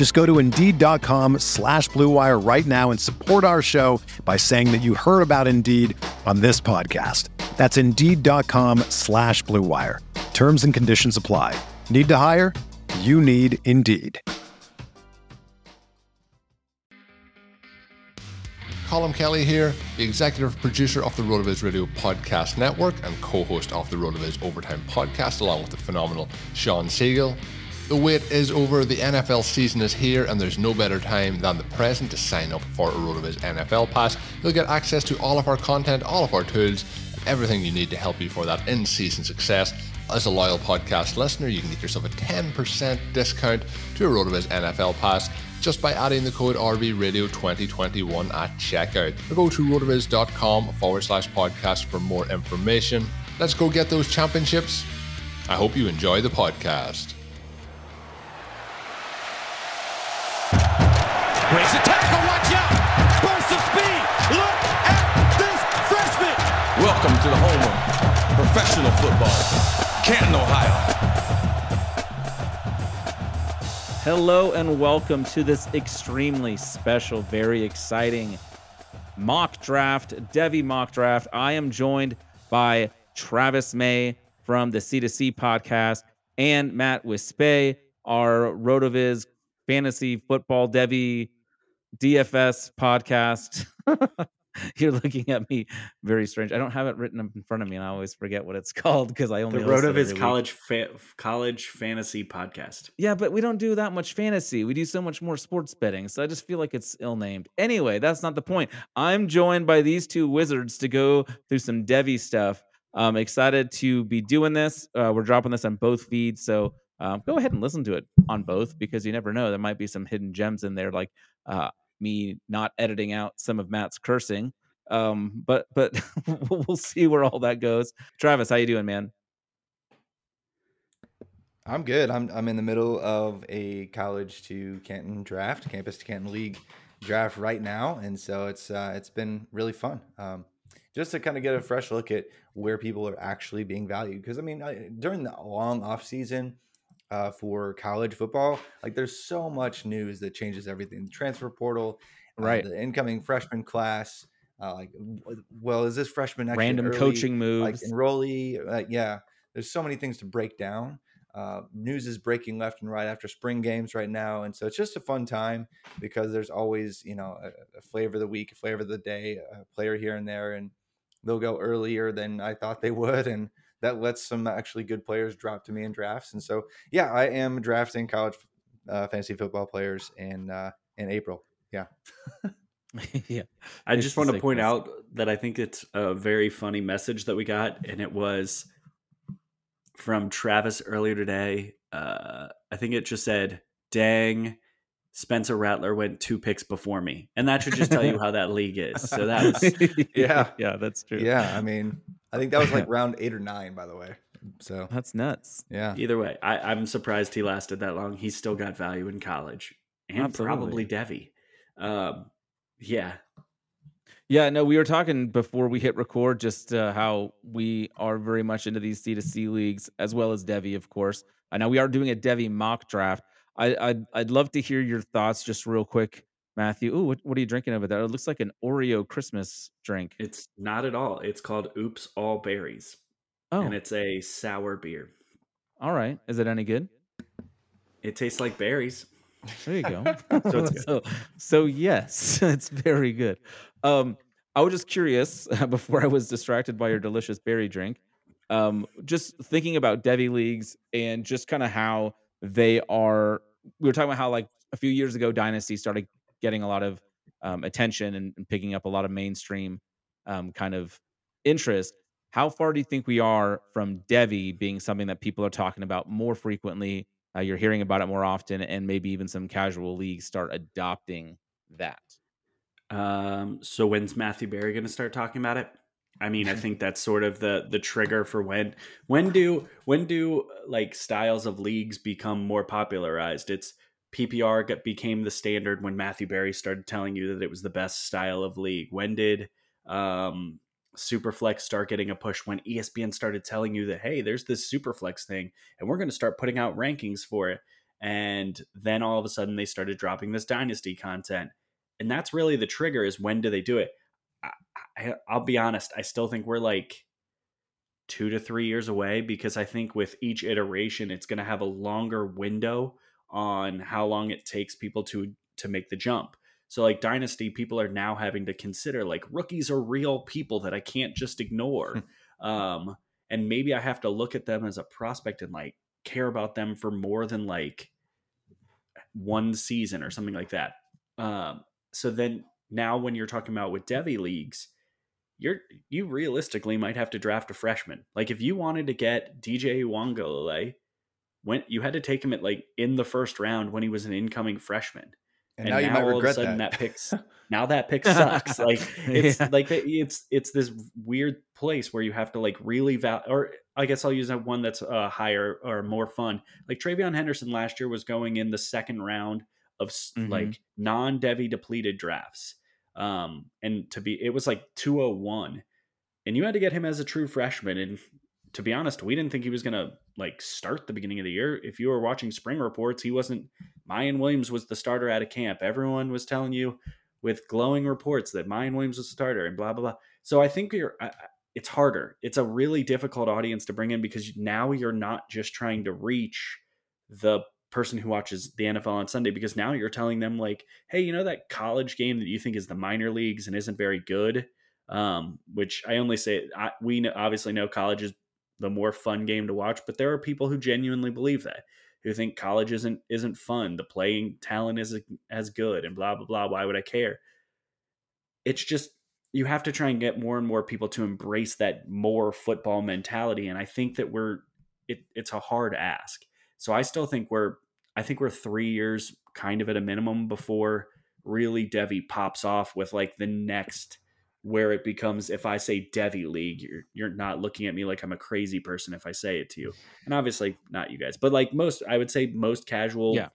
Just go to Indeed.com slash BlueWire right now and support our show by saying that you heard about Indeed on this podcast. That's Indeed.com slash BlueWire. Terms and conditions apply. Need to hire? You need Indeed. Colin Kelly here, the executive producer of the RotoViz Radio Podcast Network and co-host of the RotoViz Overtime Podcast, along with the phenomenal Sean Siegel. The wait is over, the NFL season is here, and there's no better time than the present to sign up for a RotoViz NFL Pass. You'll get access to all of our content, all of our tools, and everything you need to help you for that in-season success. As a loyal podcast listener, you can get yourself a 10% discount to a RotoViz NFL Pass just by adding the code RVRadio2021 at checkout. Or go to rotoviz.com forward slash podcast for more information. Let's go get those championships. I hope you enjoy the podcast. Breaks a tackle, watch out! Burst of speed! Look at this freshman! Welcome to the home of professional football, Canton, Ohio. Hello and welcome to this extremely special, very exciting mock draft, Devy mock draft. I am joined by Travis May from the C2C podcast and Matt Wispe, our Rotoviz fantasy football Devy DFS podcast. You're looking at me very strange. I don't have it written up in front of me, and I always forget what it's called because I only The it Rotoviz every college fa- college fantasy podcast. Yeah, but we don't do that much fantasy. We do so much more sports betting. So I just feel like it's ill named. Anyway, that's not the point. I'm joined by these two wizards to go through some Devy stuff. I'm excited to be doing this. Uh, we're dropping this on both feeds. So um, go ahead and listen to it on both because you never know. There might be some hidden gems in there, like uh, me not editing out some of Matt's cursing. Um, but but we'll see where all that goes. Travis, how you doing, man? I'm good. I'm I'm in the middle of a college to Canton draft, campus to Canton league draft right now, and so it's uh, it's been really fun. Um, just to kind of get a fresh look at where people are actually being valued. Because I mean, I, during the long off season uh, for college football, like there's so much news that changes everything. The transfer portal, uh, Right. the incoming freshman class. Uh, like, well, is this freshman actually Random early, coaching like moves. enrollee? Uh, yeah, there's so many things to break down. Uh, news is breaking left and right after spring games right now, and so it's just a fun time because there's always you know a, a flavor of the week, a flavor of the day, a player here and there, and they'll go earlier than I thought they would, and that lets some actually good players drop to me in drafts. And so, yeah, I am drafting college uh, fantasy football players in uh, in April. Yeah, yeah. I It's just want to sickness. point out that I think it's a very funny message that we got, and it was from Travis earlier today. Uh, I think it just said, "Dang, Spencer Rattler went two picks before me," and that should just tell you how that league is. So that was Yeah. yeah, that's true. yeah. I mean, I think that was like round eight or nine, by the way. So that's nuts. yeah, either way. I, I'm surprised he lasted that long. He's still got value in college, and probably Devy. Um, yeah, Yeah, no, we were talking before we hit record just uh, how we are very much into these C2C leagues as well as Devy, of course. I know we are doing a Devy mock draft. I, I'd I'd love to hear your thoughts just real quick, Matthew. Ooh, what, what are you drinking over there? It looks like an Oreo Christmas drink. it's not at all. It's called Oops All Berries, Oh, and it's a sour beer. all right. Is it any good? It tastes like berries. There you go. So it's so, so yes, it's very good. Um, I was just curious before I was distracted by your delicious berry drink. Um, just thinking about Devy leagues and just kind of how they are. We were talking about how like a few years ago, Dynasty started getting a lot of um, attention and, and, picking up a lot of mainstream um, kind of interest. How far do you think we are from Devy being something that people are talking about more frequently? Uh, you're hearing about it more often, and maybe even some casual leagues start adopting that. Um, so when's Matthew Berry going to start talking about it? I mean, I think that's sort of the the trigger for when when do when do like styles of leagues become more popularized? It's PPR got, became the standard when Matthew Berry started telling you that it was the best style of league. When did um, Superflex start getting a push? When ESPN started telling you that hey, there's this Superflex thing, and we're going to start putting out rankings for it. And then all of a sudden, they started dropping this dynasty content and that's really the trigger is when do they do it I, I, i'll be honest i still think we're like two to three years away because i think with each iteration it's going to have a longer window on how long it takes people to to make the jump. So like dynasty people are now having to consider like rookies are real people that i can't just ignore. Um and maybe i have to look at them as a prospect and like care about them for more than like one season or something like that. Um so then now when you're talking about with Devy leagues, you're you realistically might have to draft a freshman. Like if you wanted to get DJ Uiagalelei, when you had to take him at like in the first round when he was an incoming freshman. And, and now, now, you might all regret of a sudden that, that picks now that pick sucks. like it's yeah. like it's it's this weird place where you have to like really val or I guess I'll use that one that's uh, higher or more fun. Like TreVeyon Henderson last year was going in the second round of mm-hmm. like non Devy depleted drafts. Um, and to be, it was like 201. And you had to get him as a true freshman. And to be honest, we didn't think he was going to like start the beginning of the year. If you were watching spring reports, he wasn't. Miyan Williams was the starter out of camp. Everyone was telling you with glowing reports that Miyan Williams was the starter and blah, blah, blah. So I think you're, it's harder. It's a really difficult audience to bring in because now you're not just trying to reach the person who watches the NFL on Sunday because now you're telling them like, hey, you know that college game that you think is the minor leagues and isn't very good, um, which I only say I, we obviously know college is the more fun game to watch, but there are people who genuinely believe that who think college isn't isn't fun, the playing talent isn't as good, and blah blah blah. Why would I care? It's just you have to try and get more and more people to embrace that more football mentality, and I think that we're it, it's a hard ask so I still think we're I think we're three years kind of at a minimum before really Devy pops off with like the next where it becomes if I say Devy League, you're you're not looking at me like I'm a crazy person if I say it to you. And obviously not you guys, but like most I would say most casual yeah.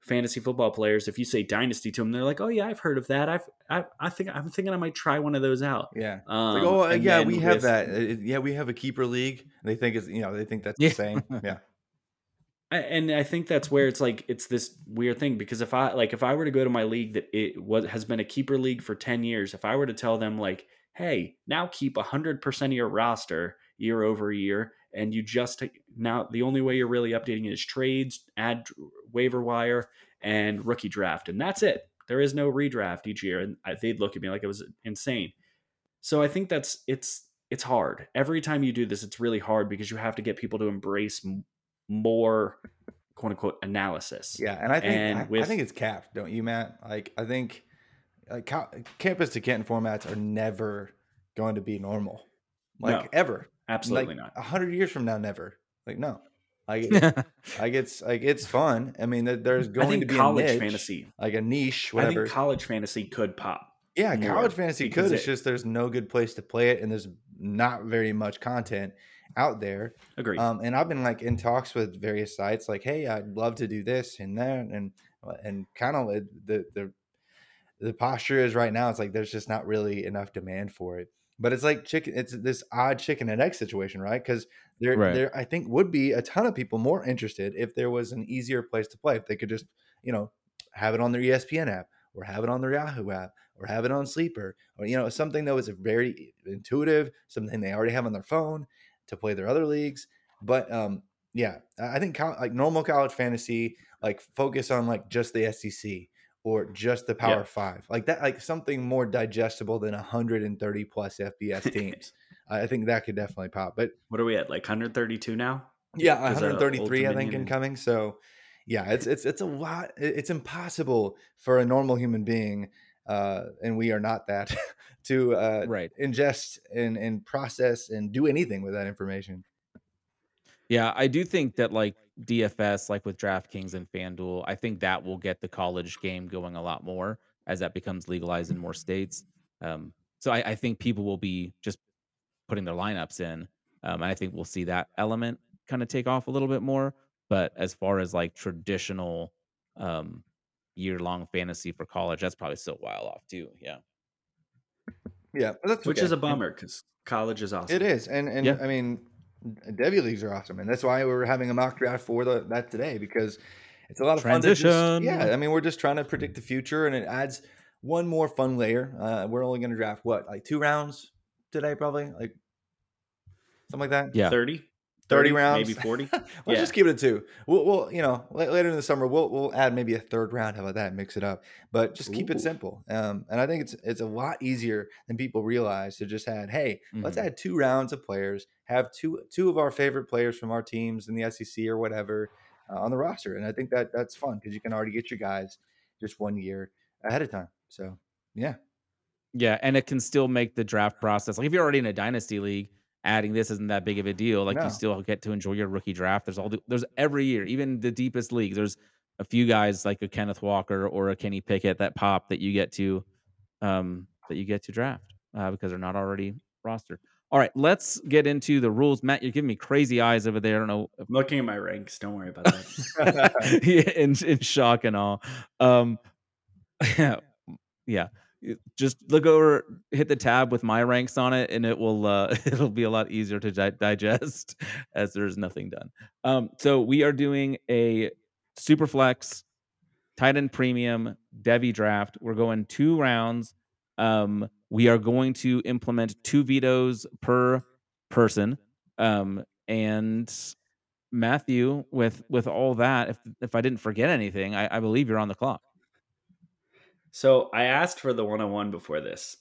fantasy football players, if you say dynasty to them, they're like, Oh yeah, I've heard of that. I've I, I think I'm thinking I might try one of those out. Yeah. Um, like, oh uh, yeah, we have with, that. Uh, uh, yeah, we have a keeper league. They think it's you know, they think that's yeah. the same. Yeah and I think that's where it's like it's this weird thing because if I like if I were to go to my league that it was has been a keeper league for 10 years, if I were to tell them like, "Hey, now keep 100% of your roster year over year and you just now the only way you're really updating is trades, add waiver wire and rookie draft and that's it. There is no redraft each year and they'd look at me like it was insane. So I think that's it's it's hard. Every time you do this, it's really hard because you have to get people to embrace more quote unquote analysis. Yeah, and I think and I, with, I think it's capped, don't you, Matt? Like I think like campus to Canton formats are never going to be normal, like no, ever. Absolutely like, not. A hundred years from now, never. Like no. Like, like it's like it's fun. I mean, there's going to be college niche, fantasy, like a niche. Whatever. I think college fantasy could pop. Yeah, college fantasy could. It's just there's no good place to play it, and there's not very much content out there. Agree. Um, and I've been like in talks with various sites, like, hey, I'd love to do this and that, and and kind of the the the posture is right now. It's like there's just not really enough demand for it. But it's like chicken. It's this odd chicken and egg situation, right? Because there, right. there, I think would be a ton of people more interested if there was an easier place to play. If they could just, you know, have it on their ESPN app or have it on their Yahoo app or have it on Sleeper or you know something that was very intuitive, something they already have on their phone to play their other leagues. But um, yeah, I think like normal college fantasy, like focus on like just the SEC or just the Power Yeah. Five, like that, like something more digestible than 130 plus FBS teams. I think that could definitely pop. But What are we at? Like 132 now? yeah, uh, 133, I think, incoming. So yeah, it's it's it's a lot. It's impossible for a normal human being, uh, and we are not that, to uh, Right. ingest and and process and do anything with that information. Yeah, I do think that like DFS, like with DraftKings and FanDuel, I think that will get the college game going a lot more as that becomes legalized in more states. Um, so I, I think people will be just putting their lineups in, um, and I think we'll see that element kind of take off a little bit more. But as far as like traditional um, year-long fantasy for college, that's probably still a while off too. Yeah. Yeah, that's Which okay. is a bummer because college is awesome. It is, and and Yeah. I mean, Devy leagues are awesome, and that's why we were having a mock draft for the, that today because it's a lot of fun. Just, Transition. yeah, I mean, we're just trying to predict the future, and it adds one more fun layer. Uh, we're only going to draft what, like two rounds today, probably, like something like that. Yeah. 30? 30 rounds? Maybe 40? Let's Yeah. just keep it at two. We'll, we'll you know, later in the summer, we'll we'll add maybe a third round. How about that? Mix it up, but just keep it simple. Um, and I think it's it's a lot easier than people realize to just add. Hey, let's Mhm. add two rounds of players. Have two two of our favorite players from our teams in the SEC or whatever uh, on the roster, and I think that that's fun because you can already get your guys just one year ahead of time. So yeah, Yeah, and it can still make the draft process like if you're already in a dynasty league, adding this isn't that big of a deal. Like No. you still get to enjoy your rookie draft. There's all the, there's every year, even the deepest league. There's a few guys like a Kenneth Walker or a Kenny Pickett that pop that you get to um that you get to draft uh, because they're not already rostered. All right, let's get into the rules. Matt, you're giving me crazy eyes over there. I don't know if looking at my ranks. Don't worry about that. in, in shock and awe. Um, yeah, yeah. Just look over, hit the tab with my ranks on it, and it will uh, it'll be a lot easier to di- digest as there's nothing done. Um, so we are doing a super flex, tight end premium, Devy draft. We're going two rounds. Um, we are going to implement two vetoes per person. Um, and Matthew, with with all that, if if I didn't forget anything, I, I believe you're on the clock. So I asked for the 101 before this.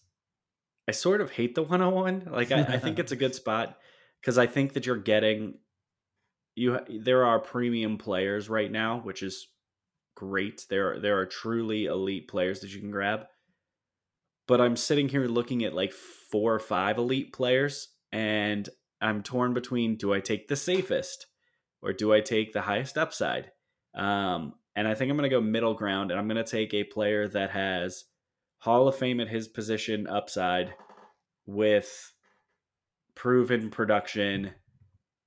I sort of hate the 101. Like I, I think it's a good spot because I think that you're getting you. There are premium players right now, which is great. There are, there are truly elite players that you can grab. But I'm sitting here looking at like four or five elite players, and I'm torn between do I take the safest or do I take the highest upside? Um, and I think I'm going to go middle ground, and I'm going to take a player that has Hall of Fame at his position upside with proven production,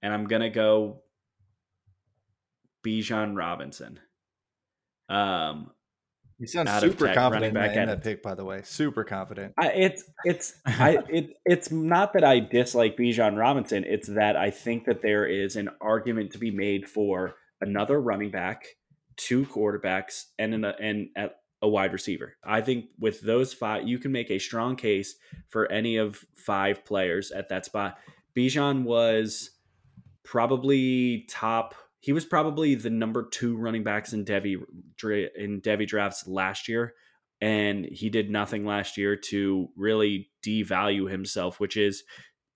and I'm going to go Bijan Robinson. Um, you sound super tech, confident in, that, back in at that pick, by the way. Super confident. I, it's it's I it it's not that I dislike Bijan Robinson. It's that I think that there is an argument to be made for another running back, two quarterbacks, and an, uh, and a, a wide receiver. I think with those five, you can make a strong case for any of five players at that spot. Bijan was probably top. He was probably the number two running backs in Devy in Devy drafts last year and he did nothing last year to really devalue himself, which is,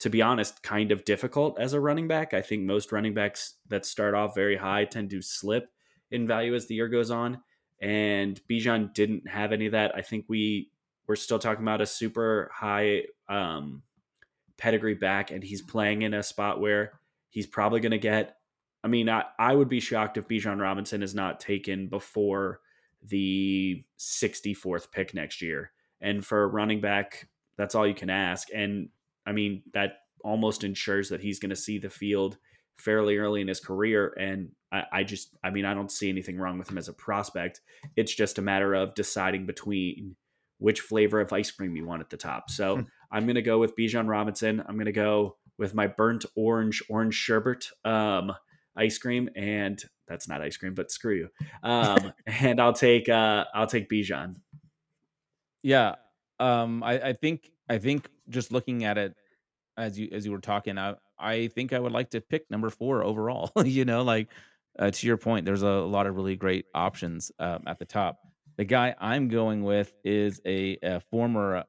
to be honest, kind of difficult as a running back. I think most running backs that start off very high tend to slip in value as the year goes on. And Bijan didn't have any of that. I think we we're still talking about a super high um, pedigree back, and he's playing in a spot where he's probably going to get. I mean, I, I would be shocked if Bijan Robinson is not taken before the 64th pick next year. And for a running back, that's all you can ask. And I mean, that almost ensures that he's going to see the field fairly early in his career. And I, I just, I mean, I don't see anything wrong with him as a prospect. It's just a matter of deciding between which flavor of ice cream you want at the top. So I'm going to go with Bijan Robinson. I'm going to go with my burnt orange, orange sherbet um, ice cream. And that's not ice cream, but screw you. Um, and I'll take, uh, I'll take Bijan. Yeah, um, I, I think I think just looking at it as you as you were talking, I I think I would like to pick number four overall. you know, like uh, to your point, there's a, lot of really great options um, at the top. The guy I'm going with is a, a former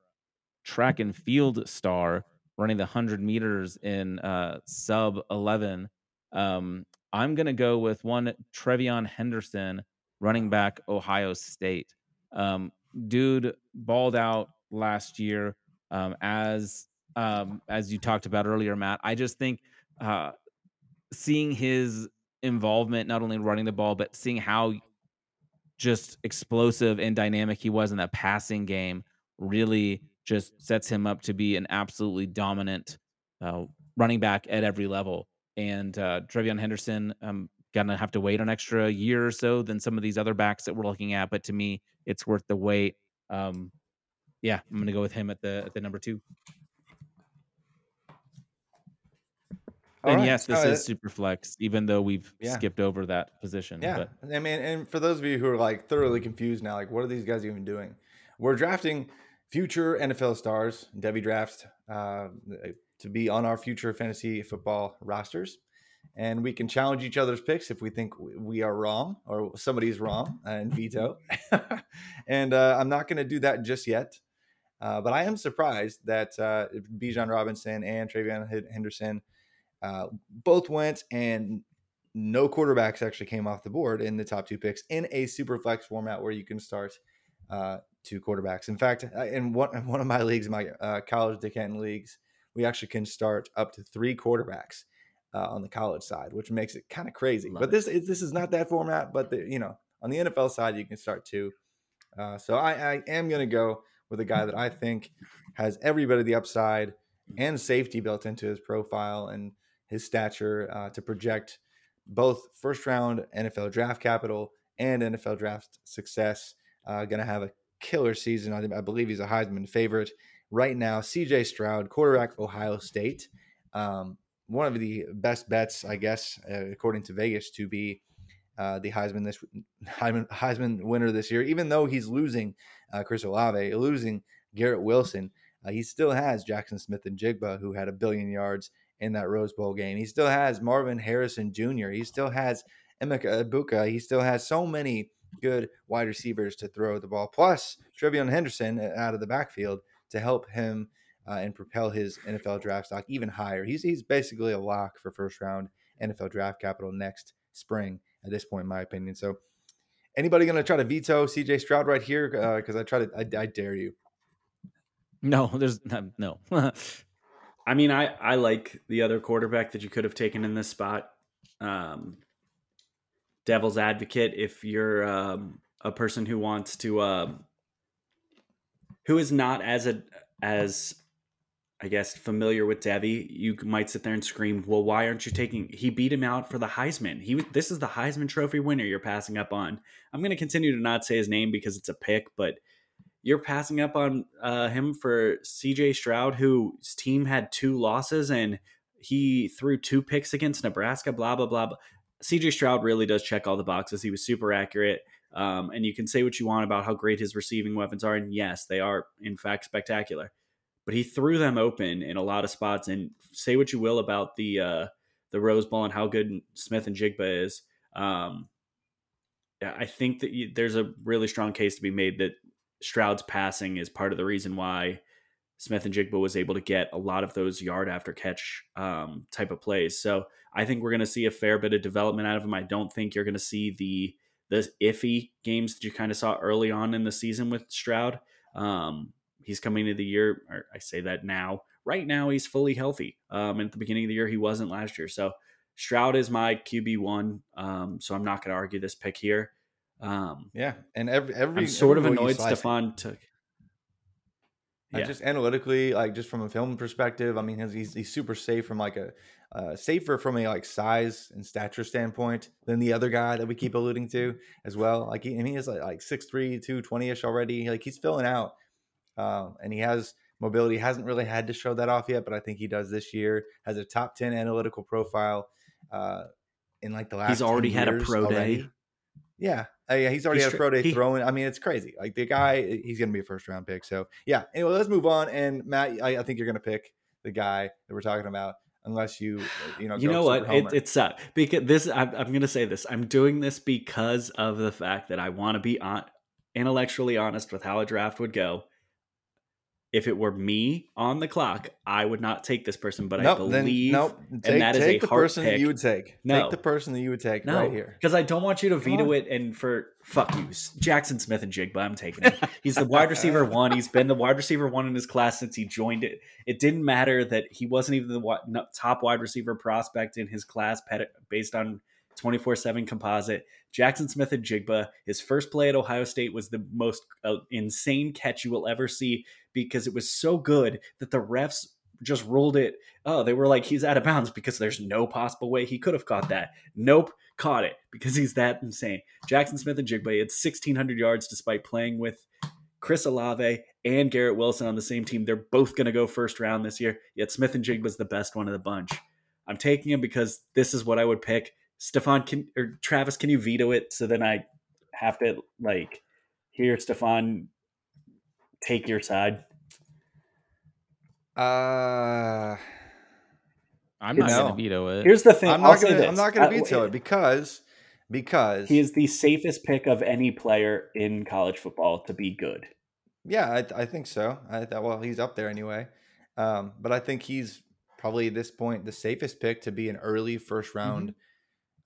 track and field star running the 100 meters in uh, sub 11. Um, I'm going to go with one TreVeyon Henderson, running back, Ohio State. Um, dude balled out last year um, as um, as you talked about earlier, Matt. I just think uh, seeing his involvement, not only running the ball, but seeing how just explosive and dynamic he was in that passing game really just sets him up to be an absolutely dominant uh, running back at every level. And uh, TreVeyon Henderson, um, gonna have to wait an extra year or so than some of these other backs that we're looking at. But to me, it's worth the wait. Um, yeah, I'm gonna go with him at the at the number two. All and right. yes, this No, is super flex, even though we've Yeah. skipped over that position. Yeah, But I mean, and for those of you who are like thoroughly confused now, like what are these guys even doing? We're drafting future NFL stars, Devy drafts, uh, to be on our future fantasy football rosters, and we can challenge each other's picks if we think we are wrong or somebody's wrong and veto. and uh, I'm not going to do that just yet. Uh, but I am surprised that uh, Bijan Robinson and TreVeyon Henderson uh, both went, and no quarterbacks actually came off the board in the top two picks in a super flex format where you can start uh, two quarterbacks. In fact, uh, in one, in one of my leagues, my uh, college to Canton leagues, we actually can start up to three quarterbacks uh, on the college side, which makes it kind of crazy. Love but this is, this is not that format. But the, you know, on the NFL side, you can start two. Uh, so I, I am going to go with a guy that I think has every bit of the upside and safety built into his profile and his stature uh, to project both first round NFL draft capital and NFL draft success. Uh, going to have a killer season. I, I believe he's a Heisman favorite right now. CJ Stroud, quarterback, Ohio State. Um, one of the best bets, I guess, uh, according to Vegas, to be uh, the Heisman this Heisman, Heisman winner this year. Even though he's losing uh, Chris Olave, losing Garrett Wilson, uh, he still has Jaxon Smith-Njigba, who had a billion yards in that Rose Bowl game. He still has Marvin Harrison Jr. He still has Emeka Egbuka. He still has so many good wide receivers to throw the ball. Plus, TreVeyon Henderson uh, out of the backfield to help him uh, and propel his NFL draft stock even higher. He's he's basically a lock for first round NFL draft capital next spring at this point, in my opinion. So, anybody going to try to veto CJ Stroud right here? Because I try to, I, I dare you. no, there's no. I mean, I I like the other quarterback that you could have taken in this spot. Um, devil's advocate, if you're um, a person who wants to, um, who is not as a as I guess familiar with Devy, you might sit there and scream, "Well, why aren't you taking?" He beat him out for the Heisman. He this is the Heisman Trophy winner. You're passing up on. I'm going to continue to not say his name because it's a pick, but you're passing up on uh, him for CJ Stroud, whose team had two losses and he threw two picks against Nebraska. Blah blah blah. CJ Stroud really does check all the boxes. He was super accurate. Um, and you can say what you want about how great his receiving weapons are, and yes, they are in fact spectacular. But he threw them open in a lot of spots. And say what you will about the uh, the Rose Bowl and how good Smith-Njigba is. Um, I think that you, there's a really strong case to be made that Stroud's passing is part of the reason why Smith-Njigba was able to get a lot of those yard after catch um, type of plays. So I think we're going to see a fair bit of development out of him. I don't think you're going to see the the iffy games that you kind of saw early on in the season with Stroud. Um, he's coming into the year, I say that now. Right now, he's fully healthy. Um, at the beginning of the year, he wasn't last year. So Stroud is my QB one. Um, so I'm not going to argue this pick here. Um, Yeah, and every every I'm sort of every you annoyed Stefan took. Yeah. just analytically, like just from a film perspective, I mean, he's- he's super safe from like a uh, safer from a like size and stature standpoint than the other guy that we keep alluding to as well. Like he, I mean, he's like like 6'3", 220 ish already. Like he's filling out, um, and he has mobility. Hasn't really had to show that off yet, but I think he does this year. Has a top ten analytical profile uh, in like the last. He's 10 already had a pro already. day. Yeah, uh, yeah, he's already He's had a pro day he- throwing. I mean, it's crazy. Like the guy, he's going to be a first round pick. So yeah. Anyway, let's move on. And Matt, I, I think you're going to pick the guy that we're talking about, unless you, uh, you know, You know what? It, homer. it sucks because this. I'm, I'm going to say this. I'm doing this because of the fact that I want to be on. intellectually honest with how a draft would go, if it were me on the clock, I would not take this person, but I Nope, then believe nope. and Take, that is take a the person that you would take. No. Take the person that you would take no, right here. because I don't want you to veto on. it. And for fuck you, Jaxon Smith-Njigba, I'm taking him. He's the wide receiver one. He's been the wide receiver one in his class since he joined it. It didn't matter that he wasn't even the top wide receiver prospect in his class, based on 24 7 composite. Jaxon Smith-Njigba, his first play at Ohio State was the most uh, insane catch you will ever see because it was so good that the refs just ruled it. Oh, they were like, he's out of bounds because there's no possible way he could have caught that. Nope, caught it because he's that insane. Jaxon Smith-Njigba had 1,600 yards despite playing with Chris Olave and Garrett Wilson on the same team. They're both going to go first round this year, yet Smith-Njigba's the best one of the bunch. I'm taking him because this is what I would pick. Stefan can or Travis, can you veto it so then I have to like hear Stefan take your side? Uh, I'm not No. going to veto it. Here's the thing. I'm I'll not gonna. I'm not gonna Uh, veto it because because He is the safest pick of any player in college football to be good. Yeah, I, I think so. I thought, well, he's up there anyway. Um, but I think he's probably at this point the safest pick to be an early first round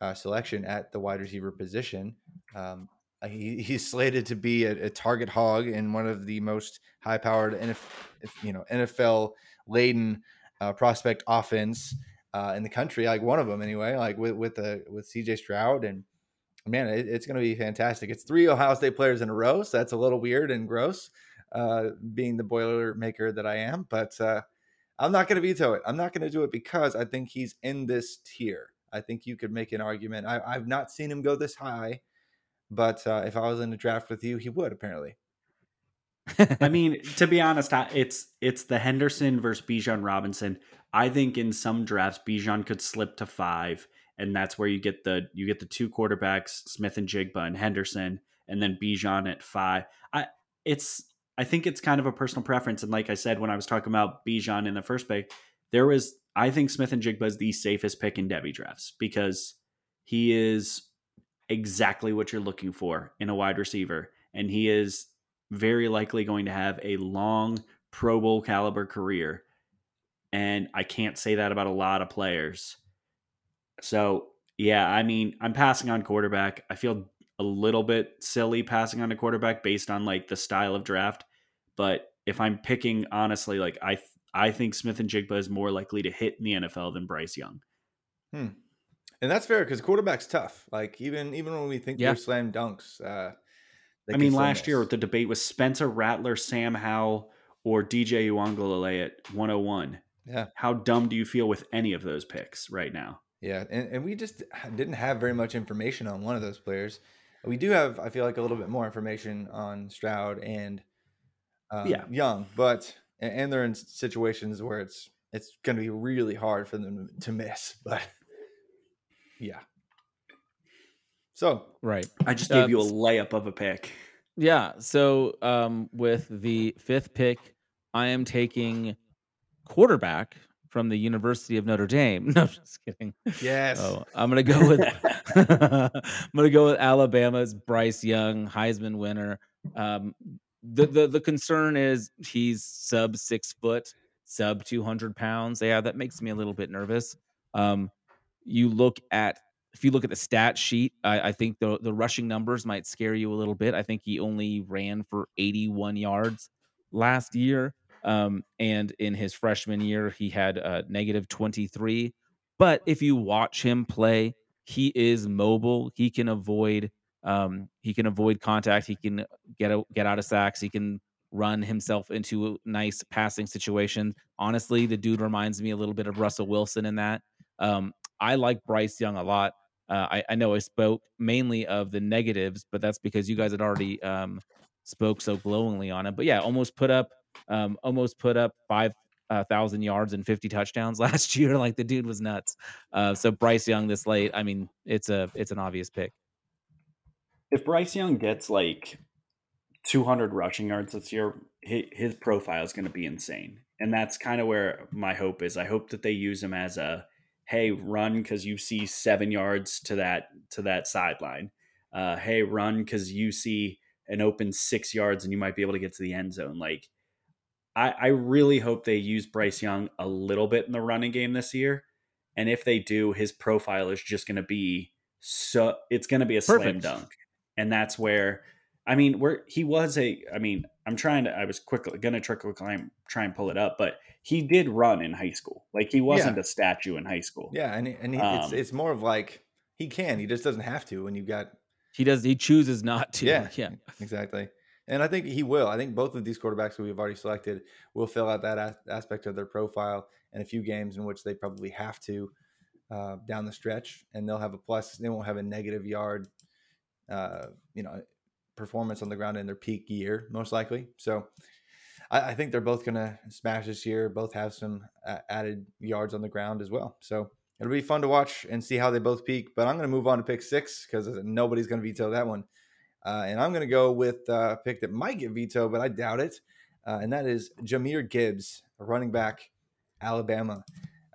uh, selection at the wide receiver position. Um, he, he's slated to be a, a target hog in one of the most high powered NFL, you know NFL laden uh, prospect offense uh, in the country, like one of them anyway. Like with with the with CJ Stroud and man, it, it's going to be fantastic. It's three Ohio State players in a row, so that's a little weird and gross, uh, being the boiler maker that I am. But uh, I'm not going to veto it. I'm not going to do it because I think he's in this tier. I think you could make an argument. I, I've not seen him go this high, but uh, if I was in a draft with you, he would apparently. I mean, to be honest, it's it's the Henderson versus Bijan Robinson. I think in some drafts, Bijan could slip to five, and that's where you get the you get the two quarterbacks, Smith-Njigba and Henderson, and then Bijan at five. I it's I think it's kind of a personal preference, and like I said when I was talking about Bijan in the first pick, there was I think Smith-Njigba is the safest pick in Devy drafts because he is exactly what you're looking for in a wide receiver, and he is very likely going to have a long Pro Bowl caliber career. And I can't say that about a lot of players. So, yeah, I mean, I'm passing on quarterback. I feel a little bit silly passing on a quarterback based on like the style of draft. But if I'm picking honestly, like I I think Smith-Njigba is more likely to hit in the NFL than Bryce Young. Hmm. And that's fair because quarterback's tough. Like even even when we think Yeah. they're slam dunks, uh, they I mean, still last year the debate was Spencer Rattler, Sam Howell, or DJ Uiagalelei at 101. Yeah. How dumb do you feel with any of those picks right now? Yeah, and, and we just didn't have very much information on one of those players. We do have, I feel like, a little bit more information on Stroud and um, Yeah. Young, but and, and they're in situations where it's it's going to be really hard for them to miss. But yeah, so right. I just Uh, gave you a layup of a pick. Yeah. So um, with the fifth pick, I am taking quarterback from the University of Notre Dame. No, I'm just kidding. yes, Oh, I'm gonna go with I'm gonna go with Alabama's Bryce Young, Heisman winner. Um, the the the concern is he's sub six foot, sub two hundred pounds. Yeah, that makes me a little bit nervous. Um, you look at if you look at the stat sheet, I, I think the the rushing numbers might scare you a little bit. I think he only ran for 81 yards last year. Um, and in his freshman year, he had a negative 23. But if you watch him play, he is mobile. He can avoid um, he can avoid contact. He can get out, get out of sacks. He can run himself into a nice passing situations. Honestly, the dude reminds me a little bit of Russell Wilson in that. Um, I like Bryce Young a lot. Uh, I, I know I spoke mainly of the negatives, but that's because you guys had already um, spoke so glowingly on him. But yeah, almost put up um, almost put up five uh, yards and fifty touchdowns last year. Like the dude was nuts. Uh, so Bryce Young this late, I mean, it's a it's an obvious pick. If Bryce Young gets like 200 rushing yards this year, his profile is going to be insane. And that's kind of where my hope is. I hope that they use him as a hey, run because you see seven yards to that to that sideline. Uh, hey, run because you see an open six yards and you might be able to get to the end zone. Like, I, I really hope they use Bryce Young a little bit in the running game this year. And if they do, his profile is just going to be so it's going to be a Perfect. slam dunk. And that's where, I mean, where he was a, I mean, I'm trying to, I was quickly going to trickle climb, try and pull it up, but he did run in high school. Like he wasn't Yeah. a statue in high school. Yeah, and and he, it's Um, it's more of like he can, he just doesn't have to. When you've got He does. He chooses not to. Yeah. Yeah. exactly, and I think he will. I think both of these quarterbacks that we've already selected will fill out that as- aspect of their profile in a few games in which they probably have to uh, down the stretch, and they'll have a plus. They won't have a negative yard, uh, you know, performance on the ground in their peak year, most likely. So. I, I think they're both going to smash this year. Both have some uh, added yards on the ground as well. So it'll be fun to watch and see how they both peak. But I'm going to move on to pick six because nobody's going to veto that one. Uh, and I'm going to go with uh, a pick that might get vetoed, but I doubt it. Uh, and that is Jahmyr Gibbs, a running back, Alabama,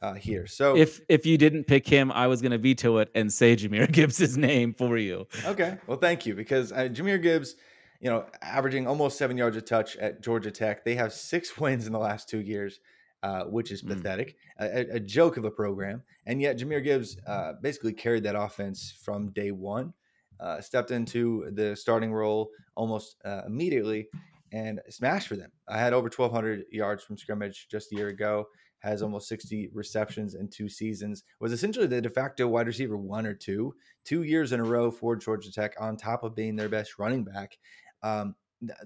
uh, here. So If if you didn't pick him, I was gonna veto it and say Jahmyr Gibbs' name for you. Okay. Well, thank you because uh, Jahmyr Gibbs, you know, averaging almost seven yards a touch at Georgia Tech. They have six wins in the last two years, uh, which is Mm. pathetic. A, a- a joke of a program. And yet, Jahmyr Gibbs uh, basically carried that offense from day one, uh, stepped into the starting role almost uh, immediately and smashed for them. I had over 1,200 yards from scrimmage just a year ago. Has almost 60 receptions in two seasons. Was essentially the de facto wide receiver one or two, two years in a row for Georgia Tech, on top of being their best running back. Um,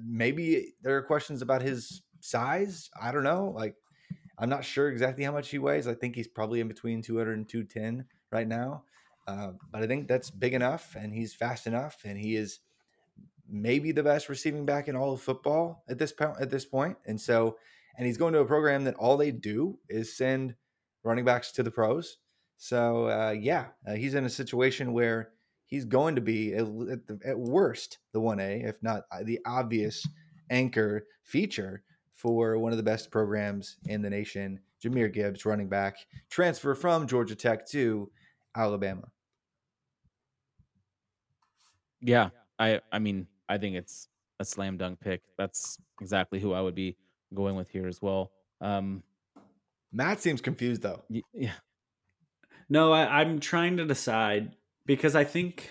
maybe there are questions about his size. I don't know. Like, I'm not sure exactly how much he weighs. I think he's probably in between 200 and 210 right now. Uh, but I think that's big enough, and he's fast enough, and he is maybe the best receiving back in all of football at this point. At this point, and so, and he's going to a program that all they do is send running backs to the pros. So uh, yeah, uh, he's in a situation where he's going to be at, at, the, at worst the one A, if not uh, the obvious anchor feature for one of the best programs in the nation. Jahmyr Gibbs, running back, transfer from Georgia Tech to Alabama. Yeah, I I mean I think it's a slam dunk pick. That's exactly who I would be going with here as well. Um, Matt seems confused though. y- yeah, No, I, I'm trying to decide because I think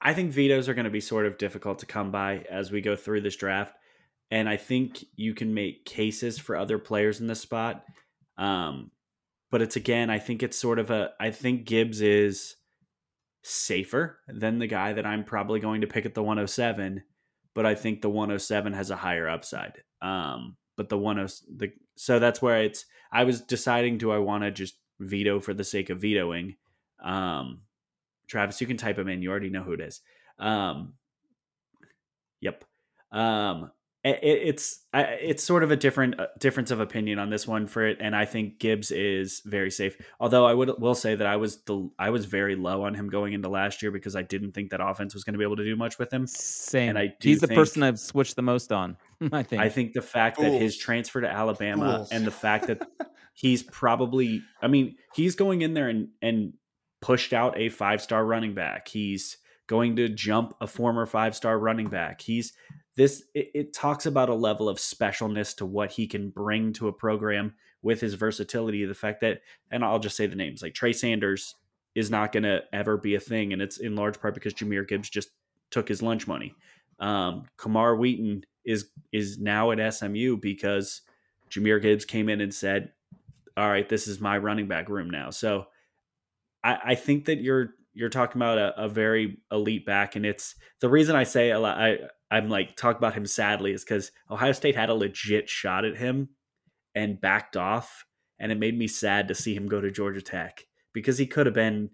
I think vetoes are going to be sort of difficult to come by as we go through this draft, and I think you can make cases for other players in this spot. Um, but it's again, I think it's sort of a. I think Gibbs is safer than the guy that I'm probably going to pick at the 107, but I think the 107 has a higher upside. Um, but the 10 the so that's where it's. I was deciding, do I want to just veto for the sake of vetoing? Um, Travis, you can type him in. You already know who it is. Um, yep. Um, it, it's it's sort of a different uh, difference of opinion on this one for it, and I think Gibbs is very safe. Although I would will say that I was the I was very low on him going into last year because I didn't think that offense was going to be able to do much with him. same. And I do He's the think- person I've switched the most on. I think. I think the fact that his transfer to Alabama Fools. and the fact that he's probably I mean, he's going in there and and pushed out a five-star running back. He's going to jump a former five-star running back. He's this it, it talks about a level of specialness to what he can bring to a program with his versatility. The fact that and I'll just say the names like Trey Sanders is not going to ever be a thing and it's in large part because Jahmyr Gibbs just took his lunch money. Um, Camar Wheaton is is now at SMU because Jahmyr Gibbs came in and said, "All right, this is my running back room now." So I, I think that you're you're talking about a, a very elite back, and it's the reason I say a lot, I I'm like talk about him sadly is because Ohio State had a legit shot at him and backed off, and it made me sad to see him go to Georgia Tech because he could have been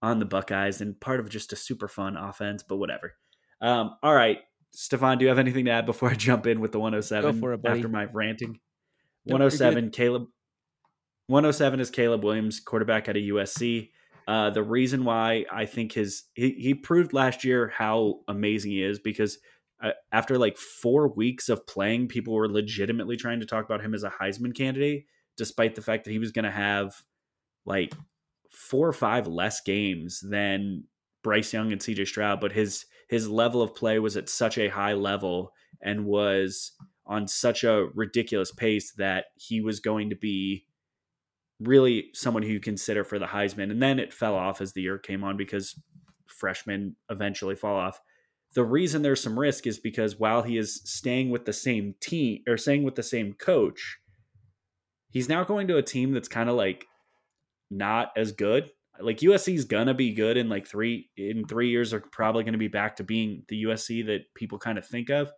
on the Buckeyes and part of just a super fun offense, but whatever. Um, all right, Stefan, do you have anything to add before I jump in with the 107 Go for it, after my ranting? Nope, you're 107, Caleb. 107 is Caleb Williams, quarterback out of USC. Uh, the reason why I think his he, he proved last year how amazing he is because Uh, after like four weeks of playing, people were legitimately trying to talk about him as a Heisman candidate, despite the fact that he was going to have like four or five less games than Bryce Young and CJ Stroud. But his his level of play was at such a high level and was on such a ridiculous pace that he was going to be really someone who you consider for the Heisman. And then it fell off as the year came on because freshmen eventually fall off. The reason there's some risk is because while he is staying with the same team or staying with the same coach, he's now going to a team that's kind of like not as good. Like USC's gonna be good in like three in three years. Are probably to be back to being the USC that people kind of think of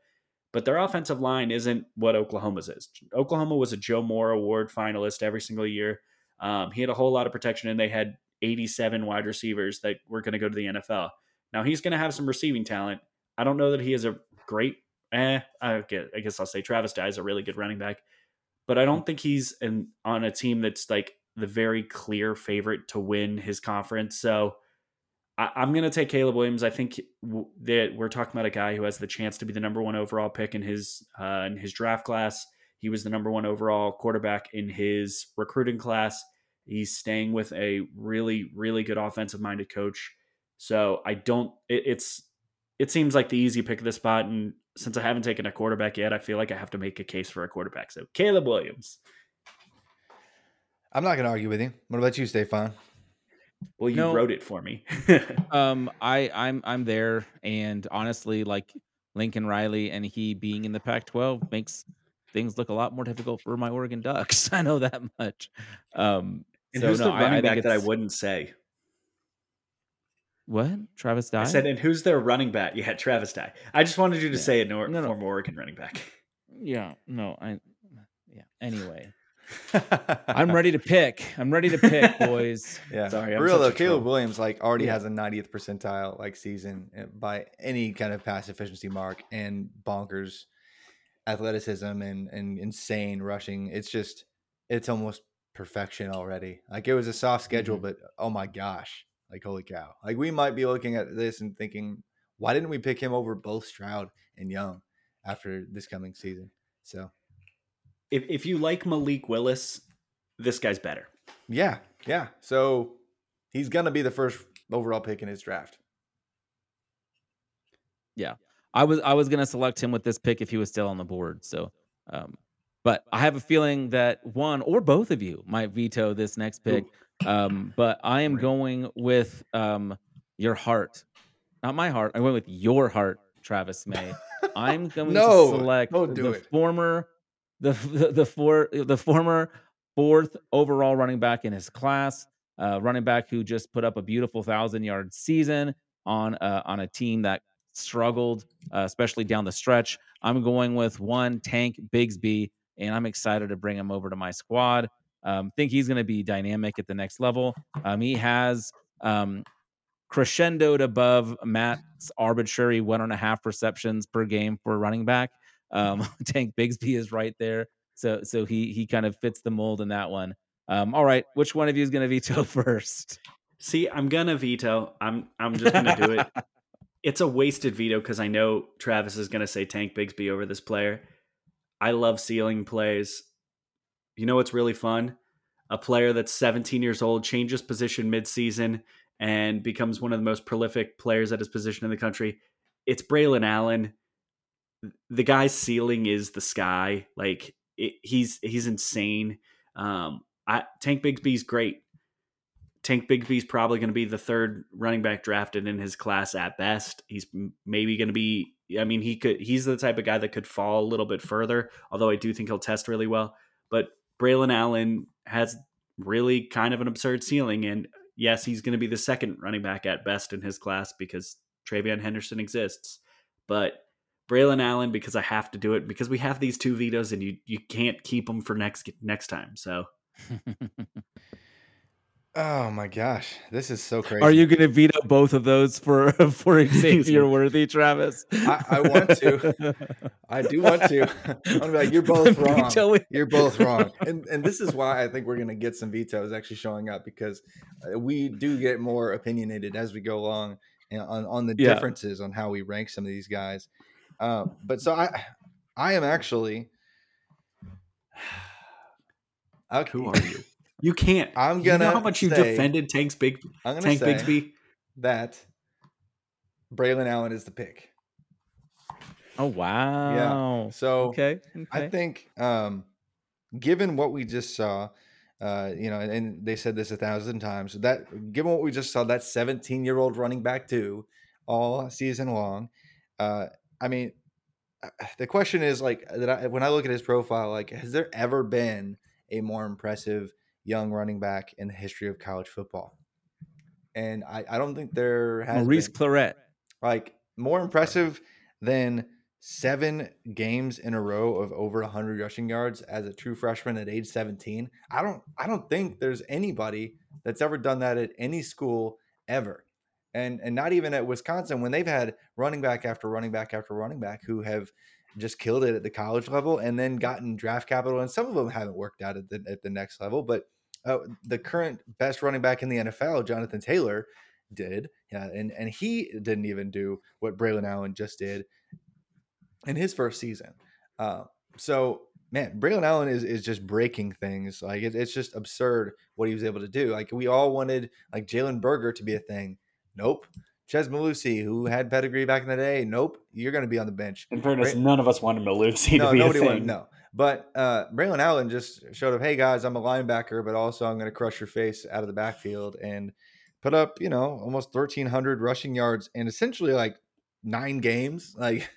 but their offensive line isn't what Oklahoma's is. Oklahoma was a Joe Moore Award finalist every single year. Um, he had a whole lot of protection, and they had 87 wide receivers that were going to go to the NFL. Now he's going to have some receiving talent. I don't know that he is a great. Eh, I guess, I guess I'll say Travis Dye is a really good running back, but I don't think he's an, on a team that's like the very clear favorite to win his conference. So I, am going to take Caleb Williams. I think w- that we're talking about a guy who has the chance to be the number one overall pick in his uh, in his draft class. He was the number one overall quarterback in his recruiting class. He's staying with a really, really good offensive minded coach. So I don't. It, it's it seems like the easy pick of the spot, and since I haven't taken a quarterback yet, I feel like I have to make a case for a quarterback. So Caleb Williams. I'm not going to argue with you. What about you, Stefan? Well, you no, wrote it for me. um, I I'm I'm there, and honestly, like Lincoln Riley and he being in the Pac-12 makes things look a lot more difficult for my Oregon Ducks. I know that much. Um, and so, who's no, the running I, I back that I wouldn't say? What Travis Dye? I said, and who's their running back? Yeah, Travis Dye. I just wanted you to yeah. say a no, no, former Oregon running back. Yeah, no, I. Yeah. Anyway, I'm ready to pick. I'm ready to pick, boys. yeah. Sorry. I'm real though, Caleb troll. Williams like already yeah. has a 90th percentile like season eh, by any kind of pass efficiency mark and bonkers athleticism and and insane rushing. It's just it's almost perfection already. Like it was a soft schedule, mm-hmm. but oh my gosh, like holy cow! Like we might be looking at this and thinking, why didn't we pick him over both Stroud and Young after this coming season? So if if you like Malik Willis, this guy's better. Yeah, yeah. So he's gonna be the first overall pick in his draft. Yeah, I was I was gonna select him with this pick if he was still on the board. So, um, but I have a feeling that one or both of you might veto this next pick. Um, but I am going with um your heart, not my heart. I went with your heart, Travis May. I'm going no, to select the it. former the the, the for the former fourth overall running back in his class, uh, running back who just put up a beautiful thousand yard season on uh, on a team that struggled, uh, especially down the stretch. I'm going with one Tank Bigsby, and I'm excited to bring him over to my squad. Um, think he's going to be dynamic at the next level. Um, he has um, crescendoed above Matt's arbitrary one and a half receptions per game for running back. Um, Tank Bigsby is right there, so so he he kind of fits the mold in that one. Um, all right, which one of you is going to veto first? See, I'm gonna veto. I'm I'm just gonna do it. it's a wasted veto because I know Travis is gonna say Tank Bigsby over this player. I love ceiling plays. You know what's really fun? A player that's 17 years old changes position midseason and becomes one of the most prolific players at his position in the country. It's Braylon Allen the guy's ceiling is the sky. Like it, he's he's insane. Um, I Tank Bigsby's great. Tank Bigsby's probably going to be the third running back drafted in his class at best. He's maybe going to be. I mean, he could. He's the type of guy that could fall a little bit further. Although I do think he'll test really well. But Braylon Allen has really kind of an absurd ceiling, and yes, he's going to be the second running back at best in his class because TreVeyon Henderson exists. But Braylon Allen because I have to do it because we have these two vetoes and you you can't keep them for next next time. So. oh my gosh, this is so crazy. Are you going to veto both of those for for Xavier Worthy, Travis? I, I, want to. I do want to. I'm gonna be like, you're both wrong. You're both wrong, and and this is why I think we're gonna get some vetoes actually showing up because uh, we do get more opinionated as we go along on on the yeah. differences on how we rank some of these guys. Uh, but so I, I am actually. Okay. Who are you? You can't. I'm gonna. You know how much you defended Tank's big I'm Tank Bigsby. That Braylon Allen is the pick. Oh wow. Yeah. So okay. I think, um, given what we just saw, uh, you know, and, and they said this a thousand times. That given what we just saw, that 17 year old running back too, all season long. Uh, I mean, uh, the question is like that. I, when I look at his profile, like, has there ever been a more impressive young running back in the history of college football? And I, I don't think there has Maurice been. Clarett. like more impressive than seven games in a row of over 100 rushing yards as a true freshman at age 17 i don't i don't think there's anybody that's ever done that at any school ever and and not even at wisconsin when they've had running back after running back after running back who have just killed it at the college level and then gotten draft capital and some of them haven't worked out at the, at the next level but uh, the current best running back in the nfl jonathan taylor did yeah, and and he didn't even do what Braylon Allen just did in his first season. Uh, so man, Braylon Allen is is just breaking things. Like it, it's just absurd what he was able to do. Like we all wanted like Jalen Berger to be a thing. Nope. Chez Mellusi, who had pedigree back in the day. Nope. You're going to be on the bench. In fairness, none of us wanted Mellusi no, to be nobody a thing. wanted no. But uh, Braylon Allen just showed up. Hey guys, I'm a linebacker, but also I'm going to crush your face out of the backfield and put up, you know, almost 1,300 rushing yards in essentially like nine games. Like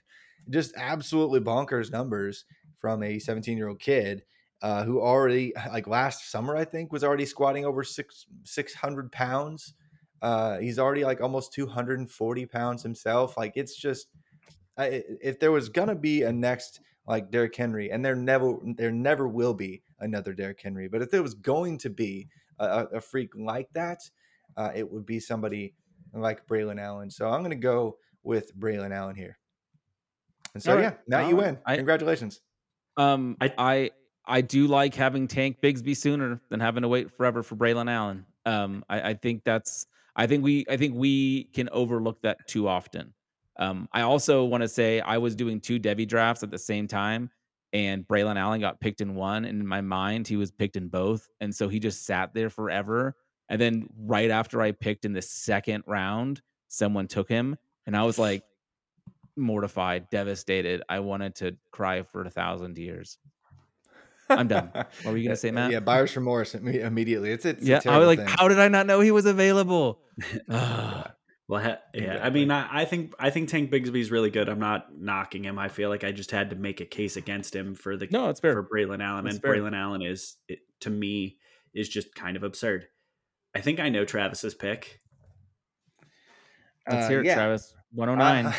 just absolutely bonkers numbers from a 17 year old kid uh, who already like last summer I think was already squatting over six 600 pounds. Uh, he's already like almost 240 pounds himself. Like it's just I, if there was gonna be a next like Derrick Henry, and there never there never will be another Derrick Henry, but if there was going to be a, a- a freak like that, uh, it would be somebody like Braylon Allen. So I'm gonna go with Braylon Allen here. And so All right. yeah, now All you win. I- Congratulations. Um, I, I- I do like having Tank Bigsby sooner than having to wait forever for Braylon Allen. Um, I, I think that's I think we I think we can overlook that too often. Um, I also want to say I was doing two Devy drafts at the same time, and Braylon Allen got picked in one, and in my mind he was picked in both, and so he just sat there forever. And then right after I picked in the second round, someone took him, and I was like mortified, devastated. I wanted to cry for a thousand years. I'm done. What were you gonna say, Matt? Yeah, buyer's remorse immediately. It's, it's a yeah, I was like, thing. how did I not know he was available? Ugh. Well, ha- yeah. I mean, I, I think I think Tank Bigsby's really good. I'm not knocking him. I feel like I just had to make a case against him for the no, it's fair. for Braylon Allen, That's and fair. Braylon Allen is it, to me is just kind of absurd. I think I know Travis's pick. Let's Uh, hear it, yeah. Travis. 109. Uh,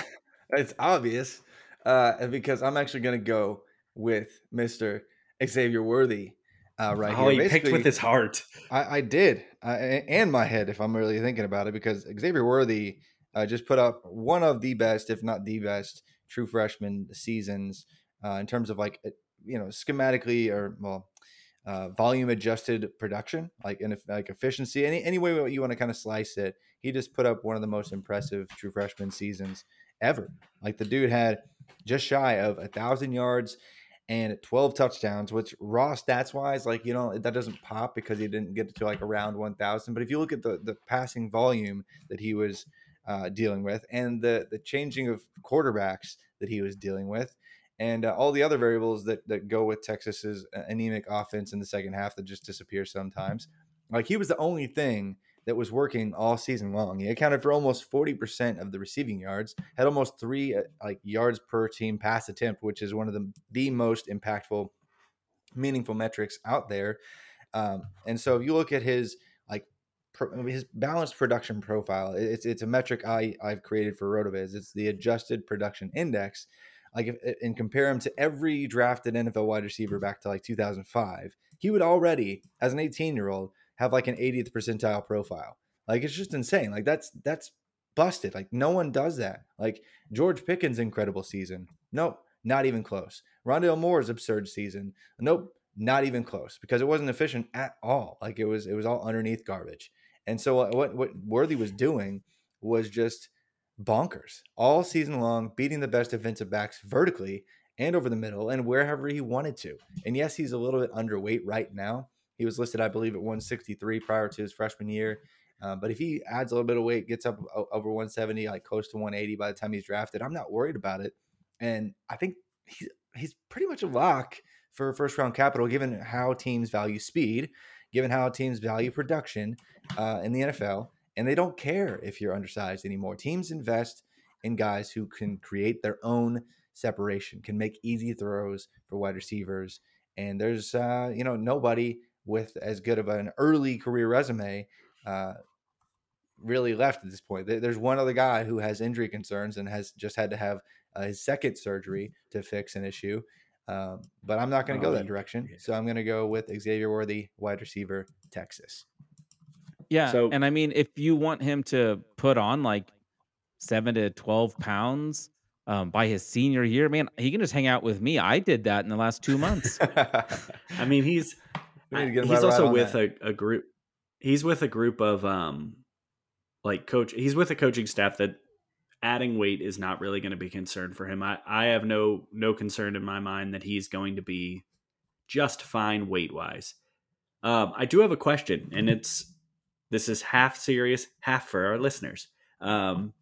it's obvious uh, because I'm actually going to go with Mr. Xavier Worthy uh, right here. oh, here. he picked with his heart. I, I did, I, and my head, if I'm really thinking about it, because Xavier Worthy uh, just put up one of the best, if not the best, true freshman seasons uh, in terms of like, you know, schematically or well, uh, volume adjusted production, like in like efficiency, any any way you want to kind of slice it. He just put up one of the most impressive true freshman seasons ever. Like the dude had just shy of a thousand yards and 12 touchdowns, which raw stats wise, like, you know, that doesn't pop because he didn't get to like around 1,000. But if you look at the, the passing volume that he was uh, dealing with and the, the changing of quarterbacks that he was dealing with, and uh, all the other variables that, that go with Texas's anemic offense in the second half that just disappear sometimes, like he was the only thing that was working all season long. He accounted for almost 40% of the receiving yards, had almost three uh, like yards per team pass attempt, which is one of the, the most impactful, meaningful metrics out there. Um, and so if you look at his like pro- his balanced production profile, it's it's a metric I I've created for Rotoviz. It's the adjusted production index. Like if, and compare him to every drafted NFL wide receiver back to like 2005, he would already, as an 18 year old, have like an 80th percentile profile. Like it's just insane. Like that's that's busted. Like no one does that. Like George Pickens' incredible season. Nope, not even close. Rondale Moore's absurd season. Nope, not even close because it wasn't efficient at all. Like it was it was all underneath garbage. And so uh, what what Worthy was doing was just bonkers all season long, beating the best defensive backs vertically and over the middle and wherever he wanted to. And yes, he's a little bit underweight right now, He was listed, I believe, at 163 prior to his freshman year. Uh, but if he adds a little bit of weight, gets up over 170, like close to 180 by the time he's drafted, I'm not worried about it. And I think he's, he's pretty much a lock for first round capital, given how teams value speed, given how teams value production uh, in the NFL. And they don't care if you're undersized anymore. Teams invest in guys who can create their own separation, can make easy throws for wide receivers. And there's, uh, you know, nobody with as good of an early career resume uh, really left at this point. There's one other guy who has injury concerns and has just had to have uh, his second surgery to fix an issue. Um, but I'm not going to oh, go that direction. So I'm going to go with Xavier Worthy, wide receiver, Texas. Yeah. So, and I mean, if you want him to put on like seven to 12 pounds um, by his senior year, man, he can just hang out with me. I did that in the last two months. I mean, he's he's also with a, a, group. He's with a group of um, like coach. He's with a coaching staff that adding weight is not really going to be concerned for him. I I have no no concern in my mind that he's going to be just fine weight wise. Um, I do have a question, and it's this is half serious, half for our listeners. Um,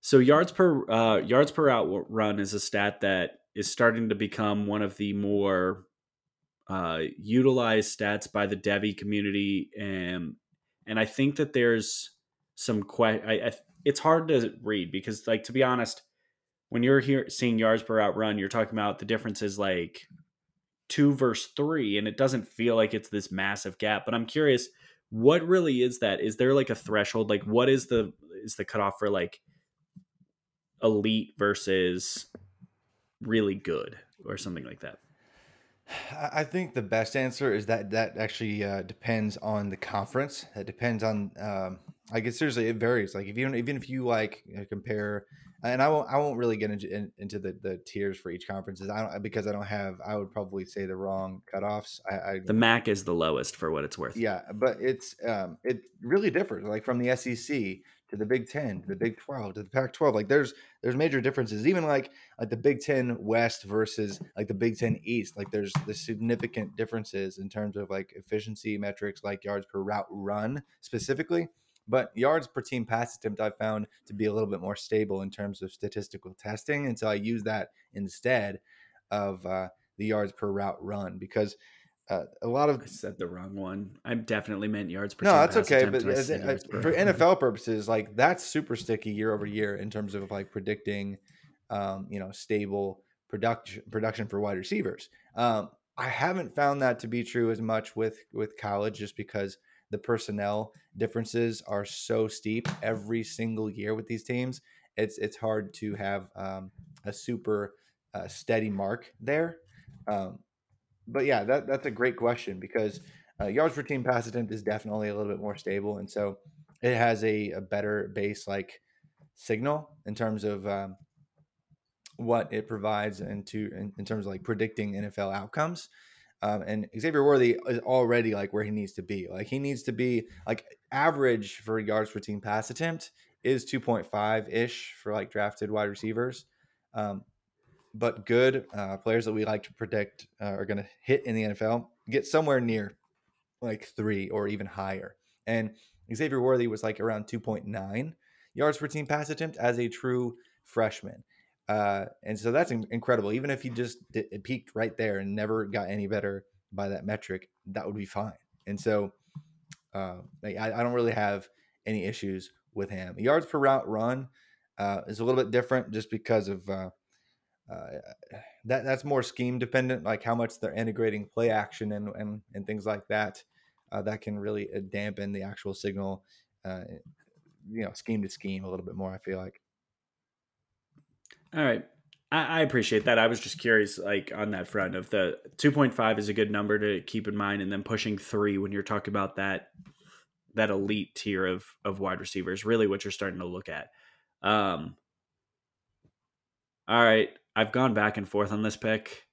so yards per uh, yards per route run is a stat that is starting to become one of the more uh, utilized stats by the Devy community, and and I think that there's some que- I, I, it's hard to read because like to be honest, when you're here seeing yards per route run, you're talking about the difference is like two versus three, and it doesn't feel like it's this massive gap. But I'm curious, what really is that? Is there like a threshold? Like, what is the is the cutoff for like elite versus really good or something like that? I think the best answer is that that actually uh, depends on the conference. It depends on, um, I guess seriously, it varies. Like if you even if you like you know, compare, and I won't I won't really get into in, into the, the tiers for each conferences. I don't because I don't have. I would probably say the wrong cutoffs. I, I the MAC is the lowest for what it's worth. Yeah, but it's um, it really differs. Like from the SEC to the Big Ten, to the Big Twelve, to the Pac twelve. Like there's there's major differences. Even like like the Big Ten West versus like the Big Ten East. Like there's the significant differences in terms of like efficiency metrics, like yards per route run specifically. But yards per team pass attempt I found to be a little bit more stable in terms of statistical testing, and so I use that instead of uh, the yards per route run because uh, a lot of I said the wrong one. I definitely meant yards per. No, that's okay. But as, as, for NFL purposes, like that's super sticky year over year in terms of like predicting, um, you know, stable production production for wide receivers. Um, I haven't found that to be true as much with with college, just because the personnel differences are so steep every single year with these teams. It's it's hard to have um, a super uh, steady mark there. Um, but yeah, that that's a great question because uh, yards per team pass attempt is definitely a little bit more stable, and so it has a, a better base like signal in terms of um, what it provides into in, in, terms of like predicting NFL outcomes. Um, and Xavier Worthy is already like where he needs to be. Like he needs to be like average for yards per team pass attempt is 2.5 ish for like drafted wide receivers. Um, but good uh, players that we like to predict uh, are going to hit in the NFL get somewhere near like three or even higher. And Xavier Worthy was like around 2.9 yards per team pass attempt as a true freshman. Uh, and so that's incredible. Even if he just did, peaked right there and never got any better by that metric, that would be fine. And so uh, I, I, don't really have any issues with him. Yards per route run uh, is a little bit different just because of uh, that that's more scheme dependent, like how much they're integrating play action and and, and things like that. Uh, that can really uh, dampen the actual signal, uh, you know, scheme to scheme a little bit more. I feel like. All right, I, I appreciate that. I was just curious, like on that front of the two point five is a good number to keep in mind, and then pushing three when you're talking about that that elite tier of of wide receivers, really what you're starting to look at. Um, all right, I've gone back and forth on this pick,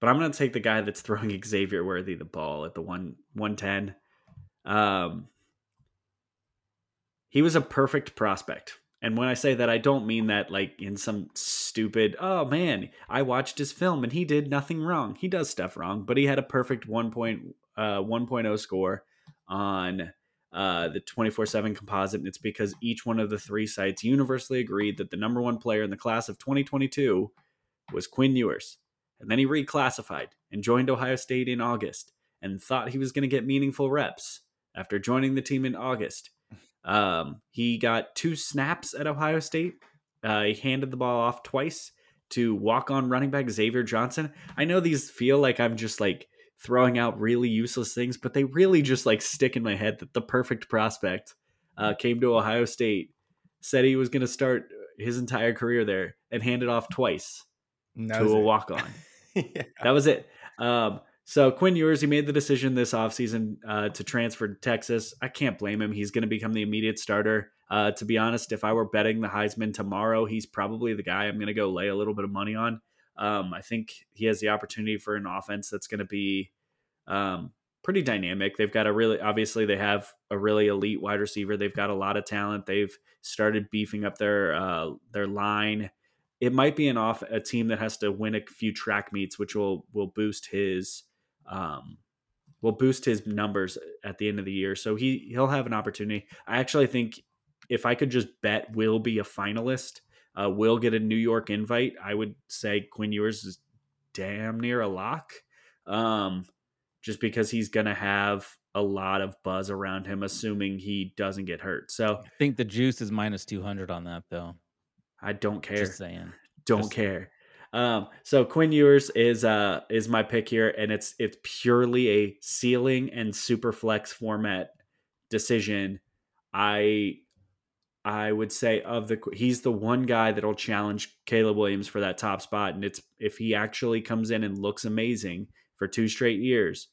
but I'm going to take the guy that's throwing Xavier Worthy the ball at the one 110. Um, he was a perfect prospect. And when I say that, I don't mean that like in some stupid, oh man, I watched his film and he did nothing wrong. He does stuff wrong, but he had a perfect 1.0 uh, 1.0 score on uh, the 24 7 composite. And it's because each one of the three sites universally agreed that the number one player in the class of 2022 was Quinn Ewers. And then he reclassified and joined Ohio State in August and thought he was going to get meaningful reps after joining the team in August. Um, he got two snaps at Ohio State. Uh, he handed the ball off twice to walk on running back Xavier Johnson. I know these feel like I'm just like throwing out really useless things, but they really just like stick in my head that the perfect prospect uh, came to Ohio State, said he was going to start his entire career there, and handed off twice to was a walk on. yeah. That was it. Um, so Quinn Ewers, he made the decision this offseason uh, to transfer to Texas. I can't blame him. He's going to become the immediate starter. Uh, to be honest, if I were betting the Heisman tomorrow, he's probably the guy I'm going to go lay a little bit of money on. Um, I think he has the opportunity for an offense that's going to be um, pretty dynamic. They've got a really, obviously, they have a really elite wide receiver. They've got a lot of talent. They've started beefing up their uh, their line. It might be an off a team that has to win a few track meets, which will will boost his um, will boost his numbers at the end of the year. So he he'll have an opportunity. I actually think if I could just bet will be a finalist, uh, will get a New York invite. I would say Quinn Ewers is damn near a lock, um, just because he's gonna have a lot of buzz around him, assuming he doesn't get hurt. So I think the juice is minus 200 on that, though. I don't care. Just saying. don't Just- care. Um, so Quinn Ewers is uh is my pick here, and it's it's purely a ceiling and super flex format decision. I I would say of the he's the one guy that'll challenge Caleb Williams for that top spot, and it's if he actually comes in and looks amazing for two straight years,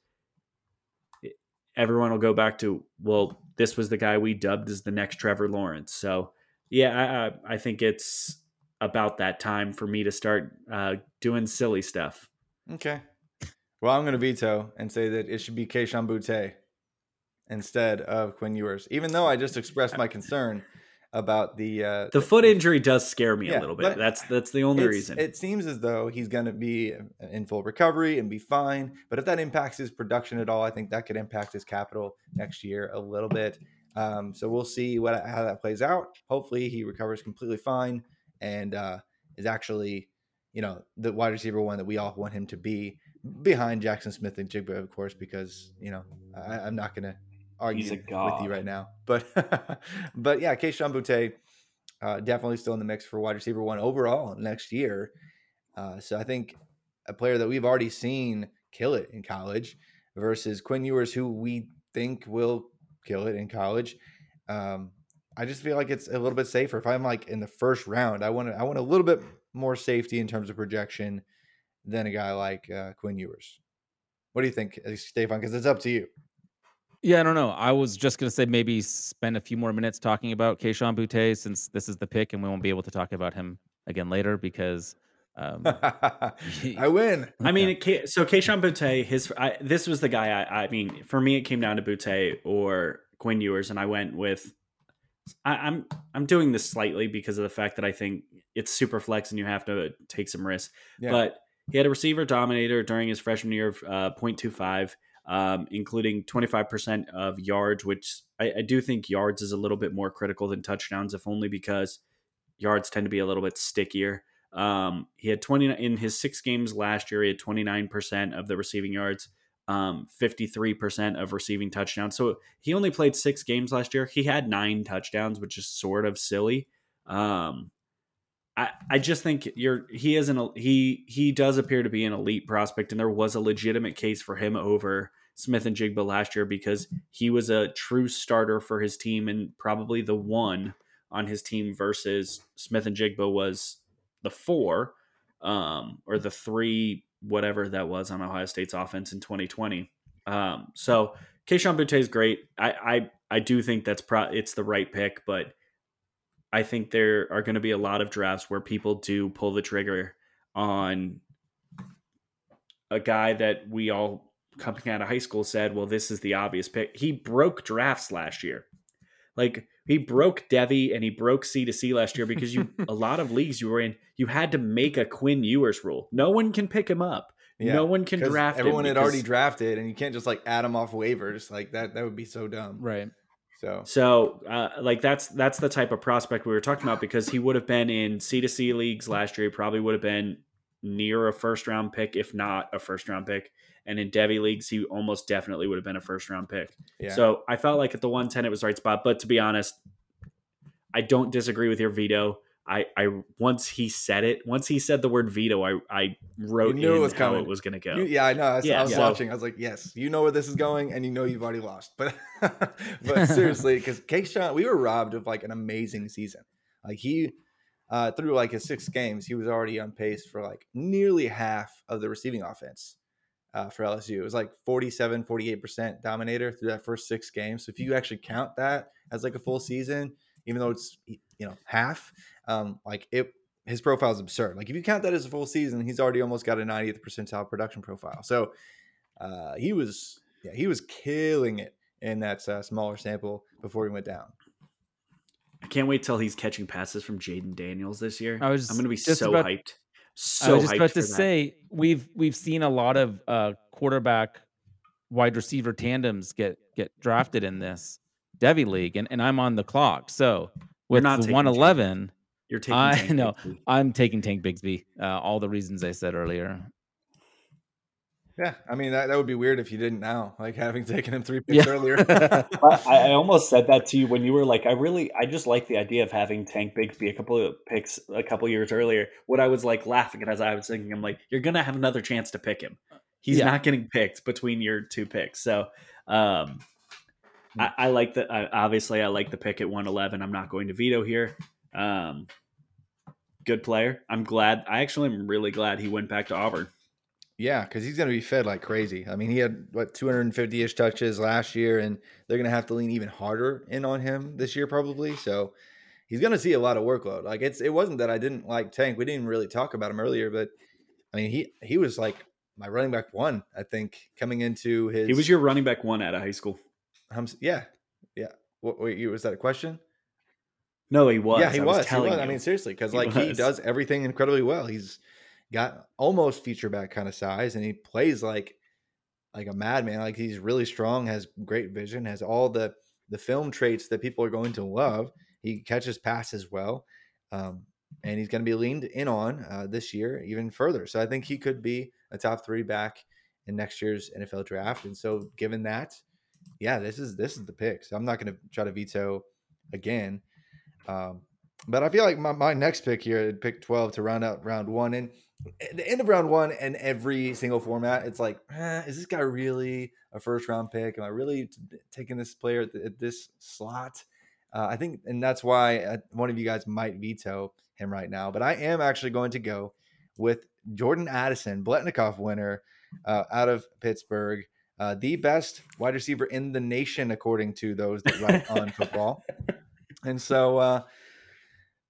everyone will go back to well, this was the guy we dubbed as the next Trevor Lawrence. So yeah, I I, think it's about that time for me to start uh, doing silly stuff. Okay. Well, I'm going to veto and say that it should be Kayshon Boutte instead of Quinn Ewers, even though I just expressed my concern about the uh, The foot injury does scare me Yeah, a little bit. That's that's the only reason. It seems as though he's going to be in full recovery and be fine. But if that impacts his production at all, I think that could impact his capital next year a little bit. Um, so we'll see what how that plays out. Hopefully, he recovers completely fine and uh, is actually, you know, the wide receiver one that we all want him to be behind Jaxon Smith-Njigba, of course, because you know I, I'm not going to argue with you right now. But but yeah, Kayshon Boutte uh, definitely still in the mix for wide receiver one overall next year. Uh, so I think a player that we've already seen kill it in college versus Quinn Ewers, who we think will kill it in college. Um, I just feel like it's a little bit safer. If I'm like in the first round, I want to, I want a little bit more safety in terms of projection than a guy like uh, Quinn Ewers. What do you think, uh, Stefan? Because it's up to you. Yeah, I don't know. I was just gonna say maybe spend a few more minutes talking about Kayshon Boutte since this is the pick, and we won't be able to talk about him again later because um, I win. I mean, so Kayshon Boutte, his I, this was the guy. I, I mean, for me, it came down to Boutte or Quinn Ewers, and I went with. I, I'm I'm doing this slightly because of the fact that I think it's super flex and you have to take some risks. Yeah. But he had a receiver dominator during his freshman year of uh, 0.25, um, including 25% of yards, which I, I do think yards is a little bit more critical than touchdowns, if only because yards tend to be a little bit stickier. Um, he had 20 in his six games last year. He had 29% of the receiving yards, um, 53% of receiving touchdowns. So he only played six games last year. He had nine touchdowns, which is sort of silly. Um, I, I just think you're he is an he he does appear to be an elite prospect, and there was a legitimate case for him over Smith-Njigba last year because he was a true starter for his team and probably the one on his team versus Smith-Njigba was the four um, or the three, whatever that was on Ohio State's offense in 2020. Um, so Kayshon Boutte is great. I, I I do think that's pro it's the right pick, but I think there are going to be a lot of drafts where people do pull the trigger on a guy that we all coming out of high school said, well, this is the obvious pick. He broke drafts last year. Like he broke Devy and he broke C to C last year because you a lot of leagues you were in, you had to make a Quinn Ewers rule. No one can pick him up. Yeah, no one can draft. him Everyone had already drafted, and you can't just like add him off waivers like that. That would be so dumb. Right. So So, uh, like that's that's the type of prospect we were talking about because he would have been in C to C leagues last year. He probably would have been near a first round pick, if not a first round pick. And in Devy leagues, he almost definitely would have been a first round pick. yeah, So I felt like at the 110 it was the right spot. But to be honest, I don't disagree with your veto. I, I once he said it, once he said the word veto, I, I wrote knew it was how coming. it was going to go. You- yeah, I know. I, was- Yeah, I was so- watching. I was like, yes, you know where this is going, and you know you've already lost. But but seriously, because Kayshon, we were robbed of like an amazing season. Like he uh, through like his six games, he was already on pace for like nearly half of the receiving offense uh, for LSU. It was like 47, 48% dominator through that first six games. So if you actually count that as like a full season, even though it's you know half, um, like it his profile is absurd. Like if you count that as a full season, he's already almost got a 90th percentile production profile. So uh, he was yeah he was killing it in that uh, smaller sample before he went down. I can't wait till he's catching passes from Jayden Daniels this year. I was I'm going to be just so about- hyped. I So was just about for to that. say we've we've seen a lot of uh, quarterback wide receiver tandems get get drafted in this Devy league, and, and I'm on the clock. So with not the taking 111, You're taking. I know. I'm taking Tank Bigsby. Uh, all the reasons I said earlier. Yeah, I mean that, that would be weird if you didn't now, like having taken him three picks Yeah. earlier. I, I almost said that to you when you were like, I really, I just like the idea of having Tank Bigsby a couple of picks a couple years earlier. What I was like laughing at as I was thinking, I'm like, you're gonna have another chance to pick him. He's Yeah. not getting picked between your two picks, so um, I, I like the. I, obviously, I like the pick at 111. I'm not going to veto here. Um, good player. I'm glad. I actually am really glad he went back to Auburn. Yeah, because he's going to be fed like crazy. I mean, he had what 250 ish touches last year, and they're going to have to lean even harder in on him this year, probably. So he's going to see a lot of workload. Like it's it wasn't that I didn't like Tank. We didn't really talk about him earlier, but I mean, he he was like my running back one. I think coming into his He was your running back one out of high school. Yeah yeah. What, wait, was that a question? No, he was. yeah, he I was. was he was. I mean, seriously, because like he does everything incredibly well. He's got almost feature back kind of size, and he plays like like a madman. Like he's really strong, has great vision, has all the the film traits that people are going to love. He catches passes well, um, and he's going to be leaned in on uh, this year even further. So I think he could be a top three back in next year's NFL draft. And so, given that, yeah, this is this is the pick. So I'm not going to try to veto again. Um, but I feel like my, my next pick here, pick 12 to round out round one. And at the end of round one and every single format, it's like, eh, is this guy really a first round pick? Am I really t- taking this player at, th- at this slot? Uh, I think, and that's why uh, one of you guys might veto him right now. But I am actually going to go with Jordan Addison, Biletnikoff winner uh, out of Pittsburgh, uh, the best wide receiver in the nation, according to those that write on football. And so, uh,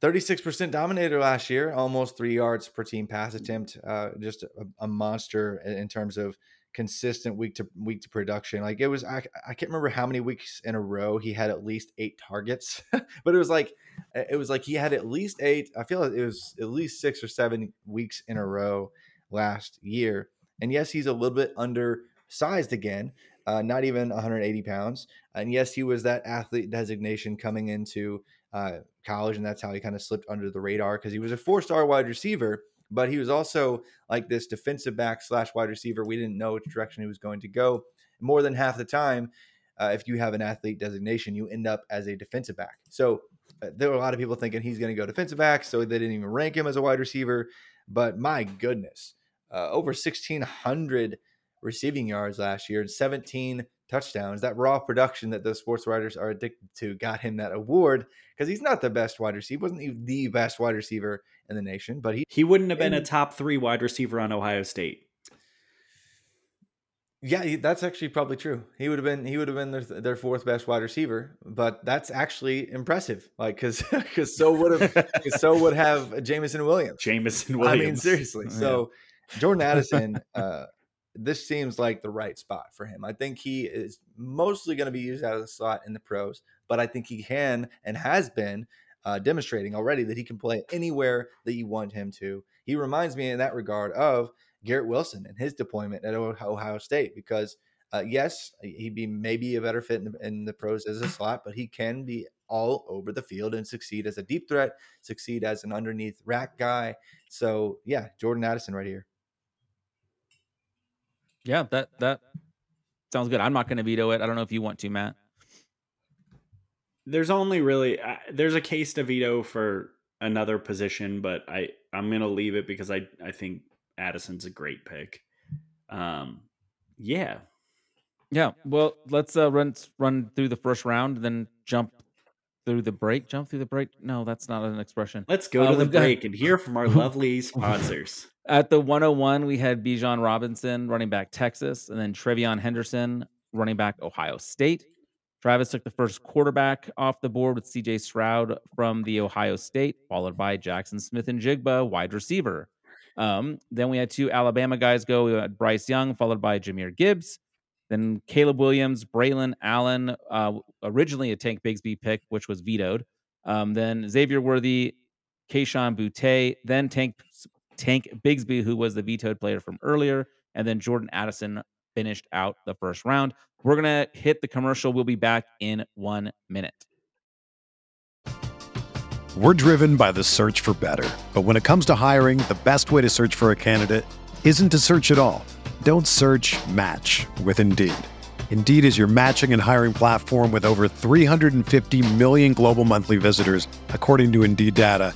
36% dominator last year, almost three yards per team pass attempt. Uh, just a, a monster in terms of consistent week to week to production. Like it was, I, I can't remember how many weeks in a row he had at least eight targets, but it was like, it was like he had at least eight. I feel like it was at least six or seven weeks in a row last year. And yes, he's a little bit undersized again, uh, not even 180 pounds. And yes, he was that athlete designation coming into uh, college, and that's how he kind of slipped under the radar because he was a four-star wide receiver, but he was also like this defensive back slash wide receiver. We didn't know which direction he was going to go. More than half the time, uh, if you have an athlete designation, you end up as a defensive back. So uh, there were a lot of people thinking he's going to go defensive back, so they didn't even rank him as a wide receiver. But my goodness, uh, over 1,600 receiving yards last year and 17 touchdowns. That raw production that those sports writers are addicted to got him that award because he's not the best wide receiver. He wasn't even the best wide receiver in the nation, but he, He wouldn't have been a top three wide receiver on Ohio State. yeah, that's actually probably true. He would have been he would have been their, their fourth best wide receiver, but that's actually impressive. Like because because so would have so would have Jameson Williams. Jameson Williams. I mean, seriously. Yeah. So Jordan Addison, uh, this seems like the right spot for him. I think he is mostly going to be used out of the slot in the pros, but I think he can and has been uh, demonstrating already that he can play anywhere that you want him to. He reminds me in that regard of Garrett Wilson and his deployment at Ohio State because uh, yes, he'd be maybe a better fit in the, in the pros as a slot, but he can be all over the field and succeed as a deep threat, succeed as an underneath rack guy. So yeah, Jordan Addison right here. Yeah, that that sounds good. I'm not going to veto it. I don't know if you want to, Matt. There's only really uh, there's a case to veto for another position, but I I'm going to leave it because I I think Addison's a great pick. Um, yeah, yeah. Well, let's uh, run run through the first round, then jump through the break. Jump through the break. No, that's not an expression. Let's go uh, to the break got... and hear from our lovely sponsors. At the 101, we had Bijan Robinson, running back Texas, and then TreVeyon Henderson, running back Ohio State. Travis took the first quarterback off the board with CJ Stroud from the Ohio State, followed by Jaxon Smith-Njigba, wide receiver. Um, then we had two Alabama guys go. We had Bryce Young, followed by Jahmyr Gibbs. Then Caleb Williams, Braylon Allen, uh, originally a Tank Bigsby pick, which was vetoed. Um, then Xavier Worthy, Kayshon Boutte, then Tank Tank Bigsby, who was the vetoed player from earlier, and then Jordan Addison finished out the first round. We're gonna hit the commercial. We'll be back in one minute. We're driven by the search for better, but when it comes to hiring, the best way to search for a candidate isn't to search at all. Don't search. Match with Indeed. Indeed is your matching and hiring platform with over 350 million global monthly visitors, according to Indeed data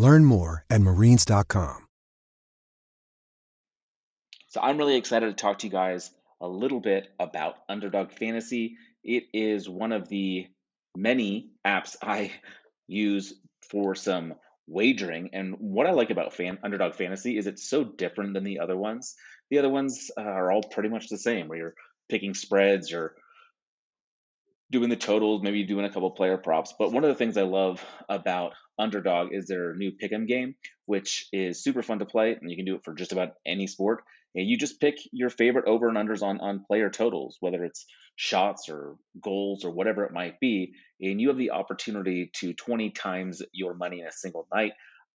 Learn more at marines.com. So I'm really excited to talk to you guys a little bit about Underdog Fantasy. It is one of the many apps I use for some wagering. And what I like about fan, Underdog Fantasy is it's so different than the other ones. The other ones uh, are all pretty much the same, where you're picking spreads or doing the totals, maybe doing a couple player props. But one of the things I love about Underdog is their new pick'em game, which is super fun to play, and you can do it for just about any sport. And you just pick your favorite over and unders on on player totals, whether it's shots or goals or whatever it might be, and you have the opportunity to 20 times your money in a single night.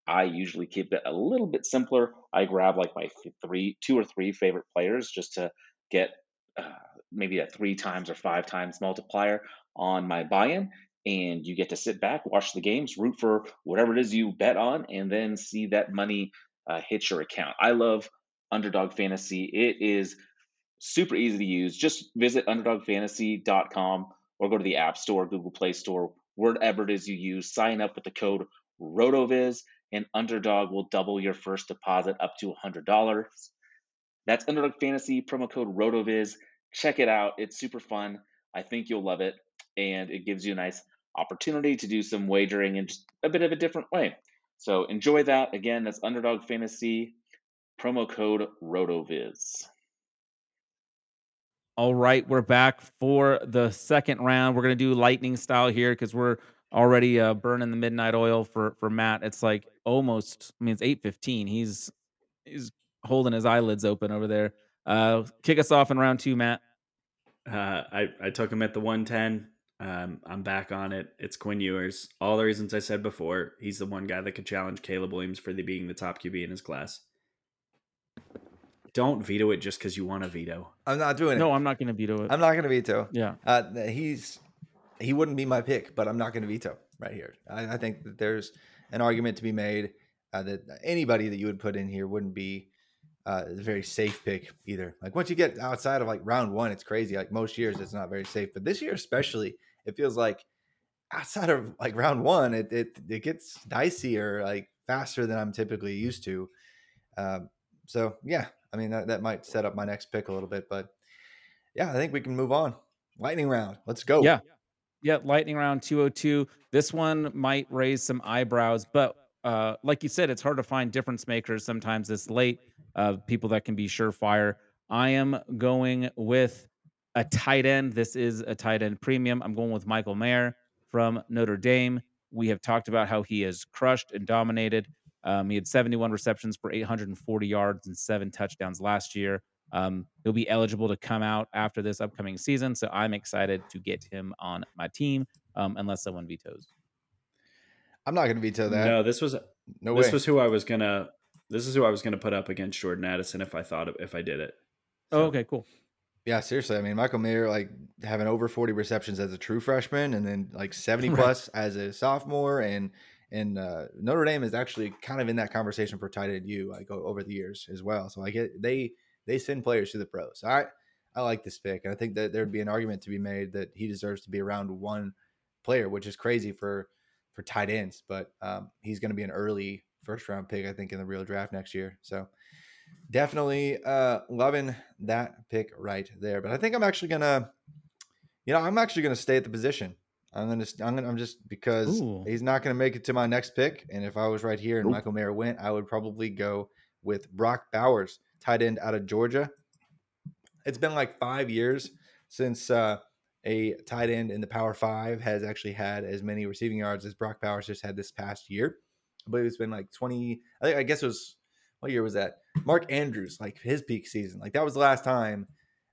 I usually keep it a little bit simpler. I grab like my three, two or three favorite players just to get uh, maybe a three times or five times multiplier on my buy-in and you get to sit back watch the games root for whatever it is you bet on and then see that money uh, hit your account i love underdog fantasy it is super easy to use just visit underdogfantasy.com or go to the app store google play store wherever it is you use sign up with the code rotoviz and underdog will double your first deposit up to $100 that's underdog fantasy promo code rotoviz check it out. It's super fun. I think you'll love it. And it gives you a nice opportunity to do some wagering in just a bit of a different way. So enjoy that. Again, that's Underdog Fantasy, promo code RotoViz. All right, we're back for the second round. We're gonna do lightning style here because we're already uh, burning the midnight oil for for Matt. It's like almost. I mean, it's eight fifteen. He's he's holding his eyelids open over there. Uh, kick us off in round two, Matt. Uh, I I took him at the 110. Um, I'm back on it. It's Quinn Ewers. All the reasons I said before. He's the one guy that could challenge Caleb Williams for the being the top QB in his class. Don't veto it just because you want to veto. I'm not doing it. No, I'm not going to veto it. I'm not going to veto. yeah. Uh, he's he wouldn't be my pick, but I'm not going to veto right here. I, I think that there's an argument to be made uh, that anybody that you would put in here wouldn't be uh, a very safe pick either. Like once you get outside of like round one, it's crazy. Like most years, it's not very safe, but this year especially, it feels like outside of like round one, it it, it gets dicier like faster than I'm typically used to. Um, so yeah, I mean that, that might set up my next pick a little bit, but yeah, I think we can move on. Lightning round, let's go. Yeah. Yeah, lightning round 202. This one might raise some eyebrows, but uh, like you said, it's hard to find difference makers sometimes this late. Uh, people that can be surefire. I am going with a tight end. This is a tight end premium. I'm going with Michael Mayer from Notre Dame. We have talked about how he has crushed and dominated. Um, he had 71 receptions for 840 yards and seven touchdowns last year. Um, he'll be eligible to come out after this upcoming season, so I'm excited to get him on my team. Um, unless someone vetoes. I'm not going to veto that. No, this was no this way. was who I was gonna. This is who I was gonna put up against Jordan Addison if I thought if I did it. Oh, okay, cool. Yeah, seriously. I mean, Michael Mayer like having over 40 receptions as a true freshman, and then like 70 Right. plus as a sophomore, and and uh, Notre Dame is actually kind of in that conversation for tight end you like over the years as well. So like it, they they send players to the pros. I I like this pick, and I think that there'd be an argument to be made that he deserves to be around one player, which is crazy for for tight ends, but um, he's going to be an early first round pick, I think, in the real draft next year. So definitely uh loving that pick right there but i think i'm actually gonna you know i'm actually gonna stay at the position i'm gonna i'm gonna i'm just because Ooh. he's not gonna make it to my next pick and if i was right here and Nope. michael mayer went i would probably go with brock bowers tight end out of georgia it's been like five years since uh a tight end in the power five has actually had as many receiving yards as brock bowers just had this past year i believe it's been like 20 i, think, I guess it was what year was that Mark Andrews, like his peak season, like that was the last time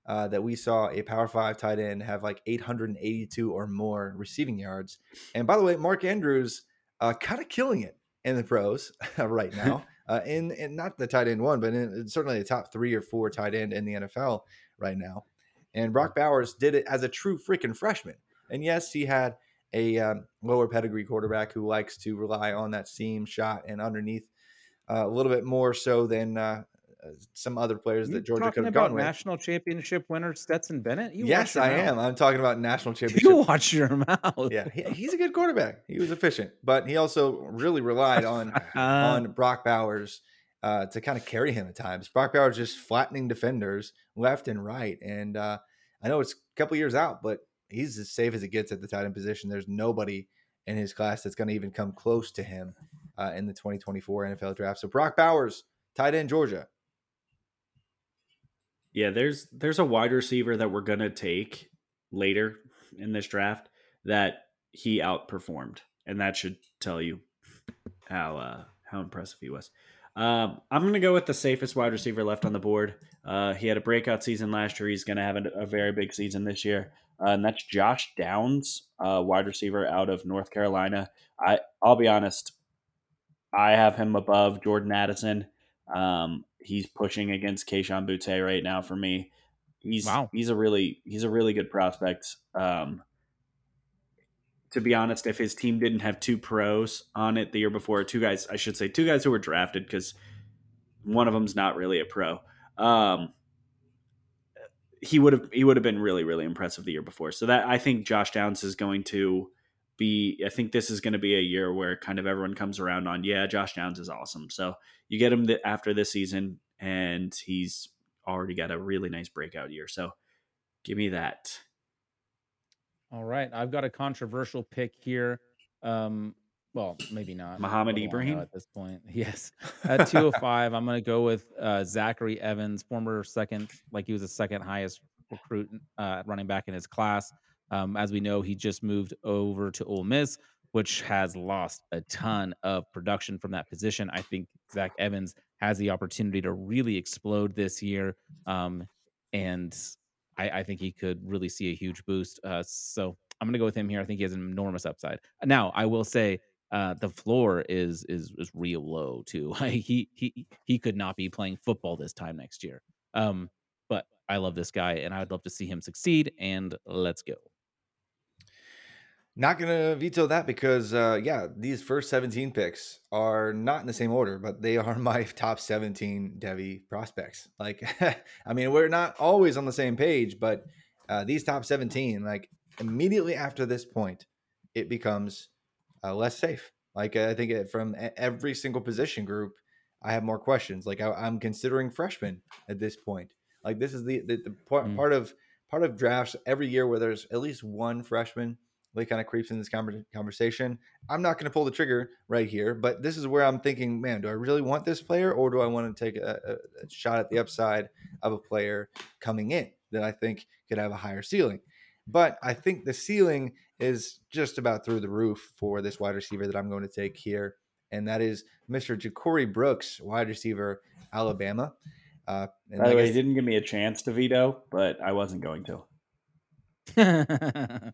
uh, that we saw a Power Five tight end have like 882 or more receiving yards. And by the way, Mark Andrews uh, kind of killing it in the pros right now. uh, in, in not the tight end one, but in, in certainly the top three or four tight end in the NFL right now. And Brock Bowers did it as a true freaking freshman. And yes, he had a um, lower pedigree quarterback who likes to rely on that seam shot and underneath a little bit more so than uh, uh, some other players that Georgia could have gone with. national championship winner Stetson Bennett? You yes, I am. I'm talking about national championship. You watch your mouth. yeah, he, he's a good quarterback. He was efficient, but he also really relied on on Brock Bowers uh, to kind of carry him at times. Brock Bowers just flattening defenders left and right, and uh, I know it's a couple years out, but he's as safe as it gets at the tight end position. There's nobody in his class that's going to even come close to him uh, in the 2024 NFL draft. So Brock Bowers, tight end Georgia. Yeah, there's there's a wide receiver that we're gonna take later in this draft that he outperformed, and that should tell you how uh, how impressive he was. Um, I'm gonna go with the safest wide receiver left on the board. Uh, he had a breakout season last year. He's gonna have a, a very big season this year, uh, and that's Josh Downs, uh, wide receiver out of North Carolina. I I'll be honest, I have him above Jordan Addison. Um, he's pushing against Kayshon Boutte right now for me. He's Wow. he's a really he's a really good prospect. Um, to be honest, if his team didn't have two pros on it the year before, two guys, I should say, two guys who were drafted because one of them's not really a pro. Um, he would have he would have been really really impressive the year before. So that I think Josh Downs is going to be. I think this is going to be a year where kind of everyone comes around on. Yeah, Josh Downs is awesome. So you get him th- after this season, and he's already got a really nice breakout year. So give me that. All right, I've got a controversial pick here. Um, well, maybe not. Muhammad What do I know Ibrahim? at this point. Yes, at 205, I'm going to go with uh, Zachary Evans, former second, like he was the second highest recruit uh, running back in his class. Um, as we know, he just moved over to Ole Miss, which has lost a ton of production from that position. I think Zach Evans has the opportunity to really explode this year. Um, and I, I think he could really see a huge boost. Uh, so I'm gonna go with him here. I think he has an enormous upside. Now, I will say uh, the floor is is is real low too. he he he could not be playing football this time next year. Um, but I love this guy, and I'd love to see him succeed. And let's go. Not gonna veto that because uh, yeah, these first 17 picks are not in the same order, but they are my top 17 Devy prospects. Like, I mean, we're not always on the same page, but uh, these top 17, like immediately after this point, it becomes uh, less safe. Like I think it, from every single position group, I have more questions. Like I, am considering freshmen at this point. Like this is the the, the part, mm. part of part of drafts every year where there's at least one freshman really kind of creeps in this conversation. I'm not going to pull the trigger right here, but this is where I'm thinking, man, do I really want this player or do I want to take a, a shot at the upside of a player coming in that I think could have a higher ceiling? But I think the ceiling is just about through the roof for this wide receiver that I'm going to take here, and that is Mr. Ja'Corey Brooks, wide receiver, Alabama. Uh, By the way, he didn't give me a chance to veto, but I wasn't going to.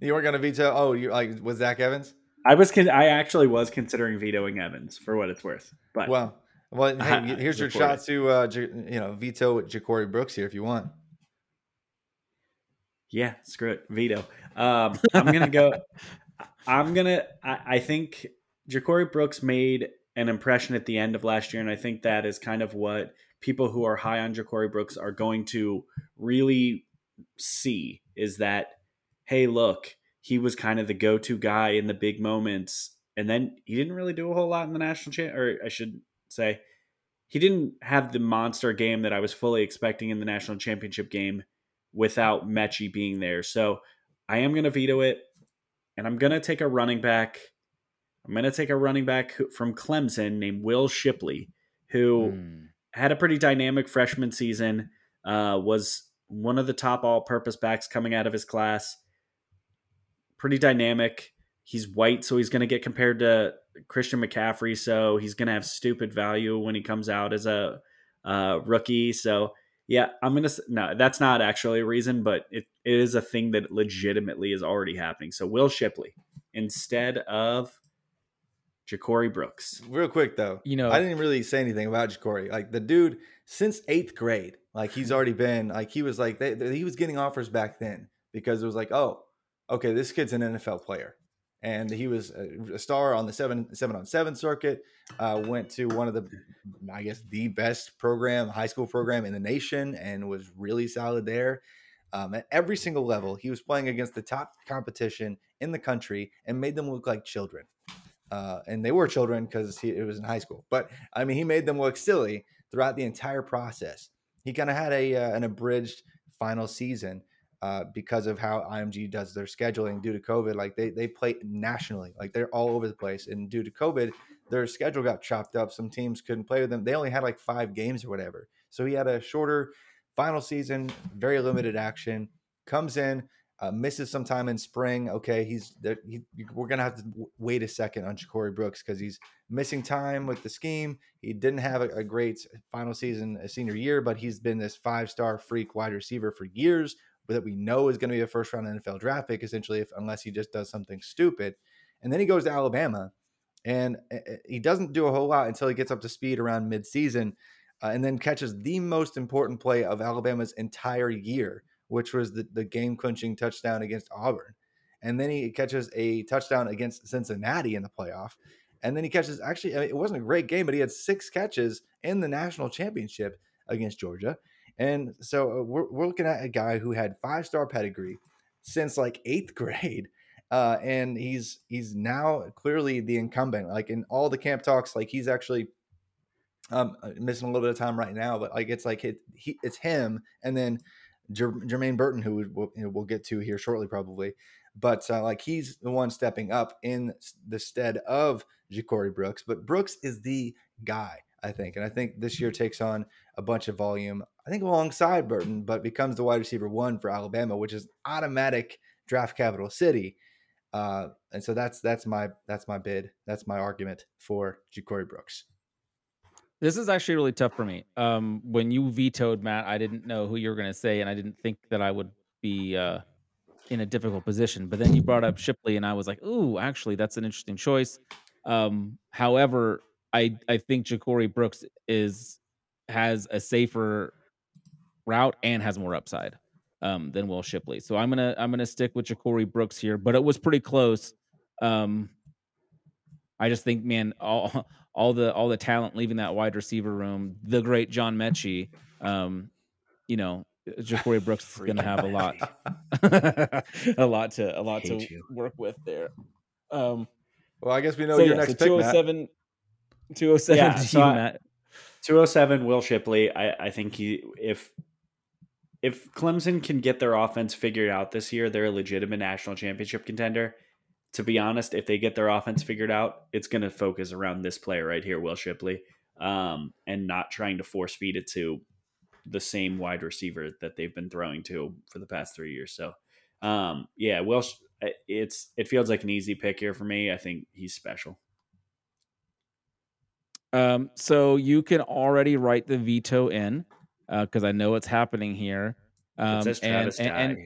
You weren't going to veto. Oh, you like was Zach Evans? I was. Con- I actually was considering vetoing Evans for what it's worth. But well, well, hey, here's your shot to uh, you know veto Ja'Corey Brooks here if you want. Yeah, screw it, veto. Um, I'm gonna go. I'm gonna. I, I think Ja'Corey Brooks made an impression at the end of last year, and I think that is kind of what people who are high on Ja'Corey Brooks are going to really see is that hey, look, he was kind of the go to guy in the big moments. And then he didn't really do a whole lot in the national champ, or I should say, he didn't have the monster game that I was fully expecting in the national championship game without Metchie being there. So I am going to veto it, and I'm going to take a running back. I'm going to take a running back from Clemson named Will Shipley, who mm. had a pretty dynamic freshman season, uh, was one of the top all purpose backs coming out of his class pretty dynamic. He's white, so he's going to get compared to Christian McCaffrey. So he's going to have stupid value when he comes out as a uh, rookie. So yeah, I'm gonna no, that's not actually a reason, but it, it is a thing that legitimately is already happening. So Will Shipley instead of Ja'Corey Brooks. Real quick though, you know, I didn't really say anything about Ja'Corey. Like the dude since eighth grade, like he's already been like he was like they, they, he was getting offers back then because it was like oh okay, this kid's an NFL player. And he was a star on the seven seven on seven circuit. Uh, went to one of the, I guess, the best program, high school program in the nation, and was really solid there. Um, at every single level, he was playing against the top competition in the country and made them look like children. Uh, and they were children because he it was in high school. But I mean, he made them look silly throughout the entire process. He kind of had a uh, an abridged final season uh, because of how IMG does their scheduling due to COVID. Like they they play nationally, like they're all over the place. And due to COVID, their schedule got chopped up. Some teams couldn't play with them. They only had like five games or whatever. So he had a shorter final season, very limited action. Comes in, uh, misses some time in spring. Okay, he's. He, we're gonna have to wait a second on Ja'Corey Brooks because he's missing time with the scheme. He didn't have a, a great final season, a senior year, but he's been this five star freak wide receiver for years that we know is going to be a first round NFL draft pick, essentially, if unless he just does something stupid. And then he goes to Alabama, and eh, eh, he doesn't do a whole lot until he gets up to speed around midseason, uh, and then catches the most important play of Alabama's entire year, which was the, the game clinching touchdown against Auburn. And then he catches a touchdown against Cincinnati in the playoff. And then he catches actually, it wasn't a great game, but he had six catches in the national championship against Georgia. And so uh, we're, we're looking at a guy who had five star pedigree since like eighth grade. Uh, and he's he's now clearly the incumbent. Like in all the camp talks, like he's actually um, uh, missing a little bit of time right now, but like it's like it, he, it's him, and then Jer- Jermaine Burton, who we'll, you know, we'll, get to here shortly, probably. But uh, like he's the one stepping up in the stead of Ja'Corey Brooks. But Brooks is the guy. I think. And I think this year takes on a bunch of volume, I think alongside Burton, but becomes the wide receiver one for Alabama, which is automatic draft capital city. Uh, and so that's that's my that's my bid. That's my argument for Ja'Corey Brooks. This is actually really tough for me. Um, when you vetoed Matt, I didn't know who you were going to say, and I didn't think that I would be uh, in a difficult position. But then you brought up Shipley, and I was like, ooh, actually, that's an interesting choice. Um, however, I I think Ja'Corey Brooks is has a safer route and has more upside um, than Will Shipley. So I'm gonna I'm gonna stick with Ja'Corey Brooks here, but it was pretty close. Um, I just think, man, all all the all the talent leaving that wide receiver room, the great John Metchie, um, you know, Ja'Corey Brooks is going to have a lot, a lot to a lot to you. work with there. Um, Well, I guess we know so your yeah, next so pick, Matt. 207, 207 Yeah, so I- 207 Will Shipley. I, I think he if if Clemson can get their offense figured out this year, they're a legitimate national championship contender. To be honest, if they get their offense figured out, it's going to focus around this player right here, Will Shipley, um, and not trying to force feed it to the same wide receiver that they've been throwing to for the past three years. So, um, yeah, Will, it's it feels like an easy pick here for me. I think he's special. Um, so you can already write the veto in because I know what's happening here. Um, and, and, and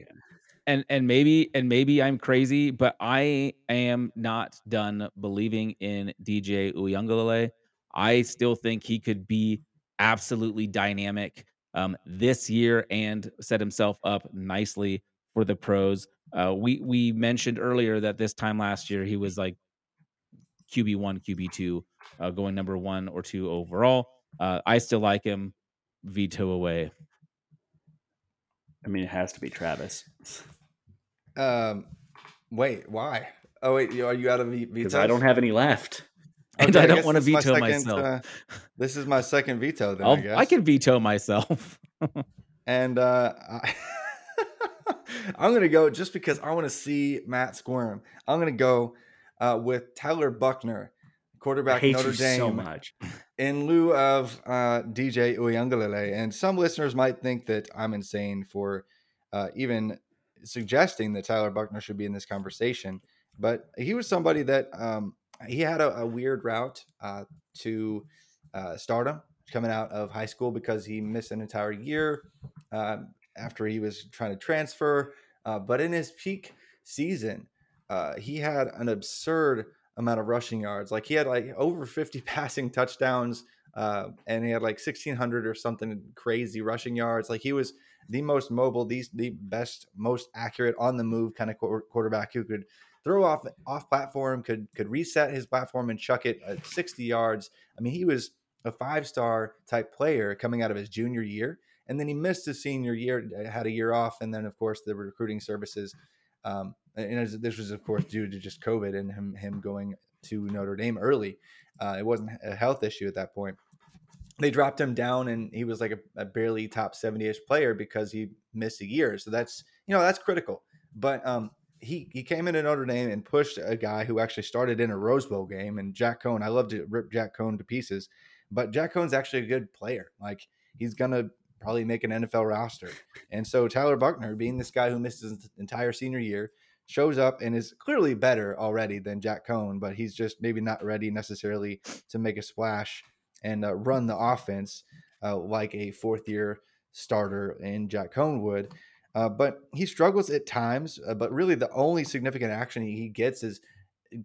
and and maybe and maybe I'm crazy, but I am not done believing in DJ Uiagalelei. I still think he could be absolutely dynamic um, this year and set himself up nicely for the pros. Uh, we we mentioned earlier that this time last year he was like QB one, QB two, uh, going number one or two overall. Uh, I still like him. Veto away. I mean, it has to be Travis. Um, wait, why? Oh wait, are you out of veto? because? I don't have any left. And Okay, I don't want to this is my veto second, myself. uh, this is my second veto. Then I I'll, guess I can veto myself. And uh, I, I'm gonna go just because I want to see Matt squirm. I'm gonna go uh, with Tyler Buchner, I quarterback Notre Dame, so much. in lieu of uh, DJ Uiagalelei. And some listeners might think that I'm insane for uh, even suggesting that Tyler Buchner should be in this conversation, but he was somebody that um, he had a, a weird route uh, to uh, stardom coming out of high school because he missed an entire year uh, after he was trying to transfer. Uh, but in his peak season, uh, he had an absurd amount of rushing yards. Like he had like over 50 passing touchdowns, uh, and he had like 1600 or something crazy rushing yards. Like he was the most mobile, the, the best, most accurate on the move kind of quar- quarterback who could throw off off platform, could could reset his platform and chuck it at 60 yards. I mean, he was a five star type player coming out of his junior year, and then he missed his senior year, had a year off, and then of course the recruiting services. Um, and this was of course due to just COVID and him him going to Notre Dame early. Uh, it wasn't a health issue at that point. They dropped him down, and he was like a, a barely top seventy-ish player because he missed a year. So that's you know that's critical. But um, he he came into Notre Dame and pushed a guy who actually started in a Rose Bowl game, and Jack Coan. I love to rip Jack Coan to pieces, but Jack Coan's actually a good player. Like he's gonna probably make an NFL roster. And so Tyler Buchner, being this guy who missed his entire senior year, shows up and is clearly better already than Jack Coan, but he's just maybe not ready necessarily to make a splash and uh, run the offense uh, like a fourth year starter in Jack Coan would. Uh, but he struggles at times, uh, but really the only significant action he gets is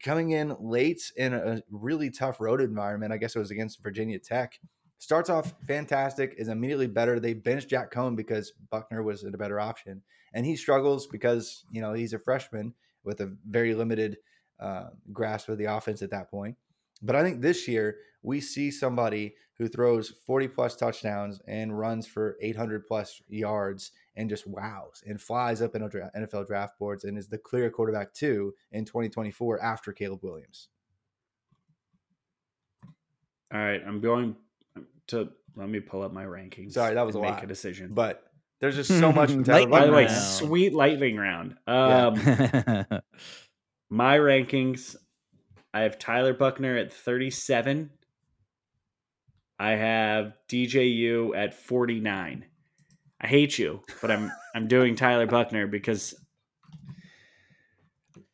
coming in late in a really tough road environment. I guess it was against Virginia Tech. Starts off fantastic, is immediately better. They bench Jack Coan because Buchner was a better option, and he struggles because you know he's a freshman with a very limited uh, grasp of the offense at that point. But I think this year we see somebody who throws 40 plus touchdowns and runs for 800 plus yards and just wows and flies up in NFL draft boards and is the clear quarterback two in 2024 after Caleb Williams. All right, I'm going to let me pull up my rankings. Sorry, that was a make lot. a decision. But there's just so much. from Lightning by the way, sweet lightning round. Yeah. Um, my rankings, I have Tyler Buchner at 37. I have DJU at 49. I hate you, but I'm I'm doing Tyler Buchner because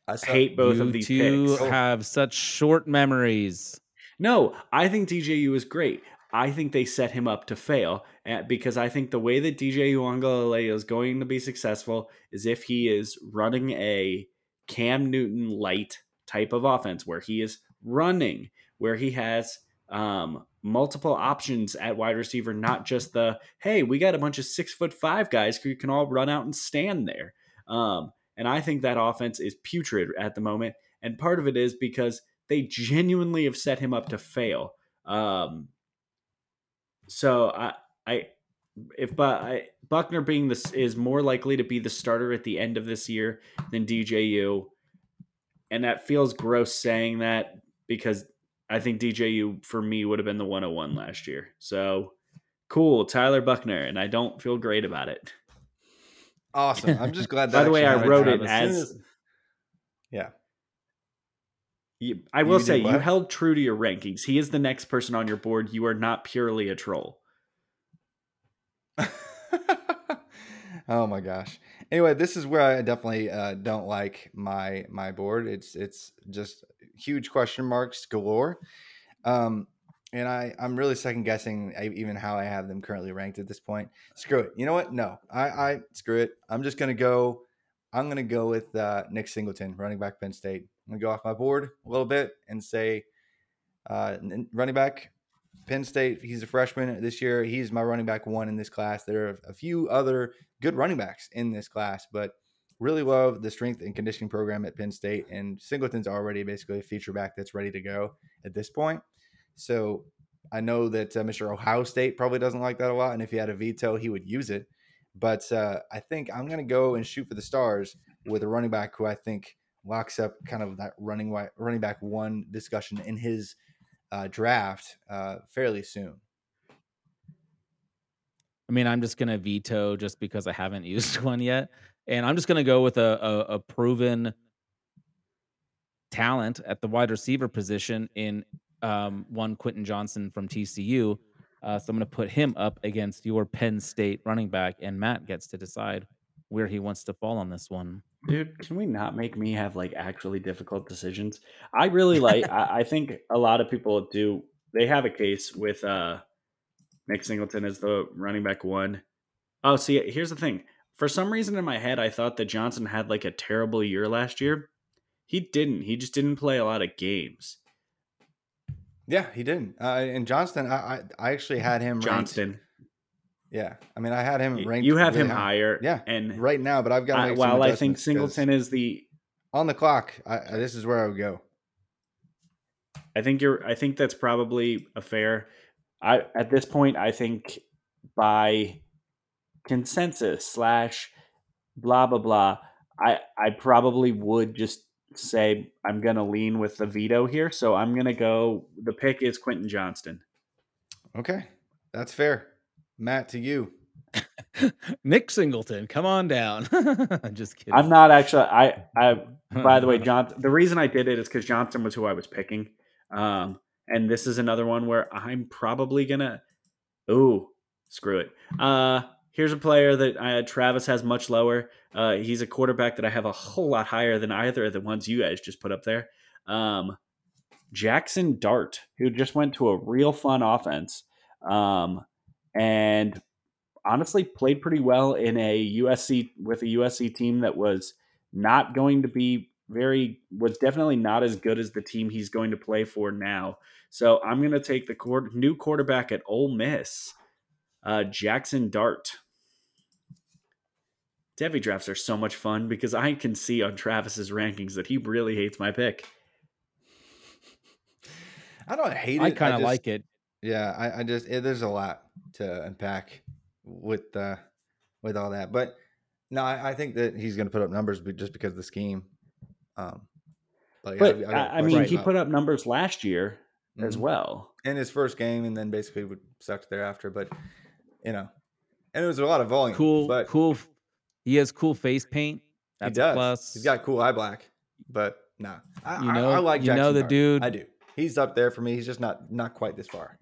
I I hate both you of these two picks. have such short memories. No, I think DJU is great. I think they set him up to fail eh, because I think the way that DJ Uiagalelei is going to be successful is if he is running a Cam Newton light type of offense where he is running, where he has um, multiple options at wide receiver, not just the hey, we got a bunch of six foot five guys who can all run out and stand there. Um, and I think that offense is putrid at the moment, and part of it is because they genuinely have set him up to fail. Um, so I, I, if but I, Buchner being this is more likely to be the starter at the end of this year than DJU, and that feels gross saying that because I think DJU for me would have been the 101 last year. So cool, Tyler Buchner, and I don't feel great about it. Awesome. I'm just glad. That By the way, I wrote it As as. yeah. You, I will You say you held true to your rankings. He is the next person on your board. You are not purely a troll. oh my gosh. Anyway, this is where I definitely uh, don't like my my board. It's it's just huge question marks galore. Um, and I I'm really second guessing even how I have them currently ranked at this point. Screw it. You know what? No, I I screw it. I'm just gonna go. I'm gonna go with uh, Nick Singleton, running back Penn State. I'm gonna go off my board a little bit and say uh, running back Penn State. He's a freshman this year. He's my running back one in this class. There are a few other good running backs in this class, but really love the strength and conditioning program at Penn State. And Singleton's already basically a feature back that's ready to go at this point. So I know that uh, Mr. Ohio State probably doesn't like that a lot. And if he had a veto, he would use it. But uh, I think I'm going to go and shoot for the stars with a running back who I think locks up kind of that running wi- running back one discussion in his uh, draft uh, fairly soon. I mean, I'm just gonna veto just because I haven't used one yet, and I'm just gonna go with a, a, a proven talent at the wide receiver position in um, one Quentin Johnston from TCU. Uh, so I'm gonna put him up against your Penn State running back, and Matt gets to decide where he wants to fall on this one. Dude, can we not make me have like actually difficult decisions? I really like. I, I think a lot of people do. They have a case with uh Nick Singleton as the running back one. Oh, see, here's the thing. For some reason in my head, I thought that Johnston had like a terrible year last year. He didn't. He just didn't play a lot of games. Yeah, he didn't. Uh, and Johnston, I, I I actually had him ranked- Johnston, Yeah, I mean, I had him ranked. you have really him high. higher. Yeah, and right now, but I've got. To I, while I think Singleton is the on the clock, I, I- this is where I would go. I think you're. I think that's probably a fair. I at this point, I think by consensus slash blah blah blah, I I probably would just say I'm gonna lean with the veto here. So I'm gonna go. The pick is Quentin Johnston. Okay, that's fair. Matt, to you. Nick Singleton, come on down. I'm just kidding. I'm not actually. I I. By the way, John. The reason I did it is because Johnston was who I was picking. Um, and this is another one where I'm probably gonna. Ooh, screw it. Uh, here's a player that uh, Travis has much lower. Uh, he's a quarterback that I have a whole lot higher than either of the ones you guys just put up there. Um, Jackson Dart, who just went to a real fun offense, um, and honestly played pretty well in a USC with a USC team that was not going to be very was definitely not as good as the team he's going to play for now. So I'm going to take the quar- new quarterback at Ole Miss, uh, Jackson Dart. Devy drafts are so much fun because I can see on Travis's rankings that he really hates my pick. I don't hate it. I kind of like it. Yeah, I, I just it, there's a lot to unpack with uh with all that, but no, I, I think that he's going to put up numbers, but just because of the scheme. Um, but, yeah, But I've- I've I, I mean, questions he put up numbers last year as Mhm. well. in his first game, and then basically would sucked thereafter. But you know, and it was a lot of volume. Cool, but cool. He has cool face paint. That's he does. plus. He's got cool eye black, but nah, I, You I- know- I, like you know the dude- I do. He's up there for me. He's just not not quite this far.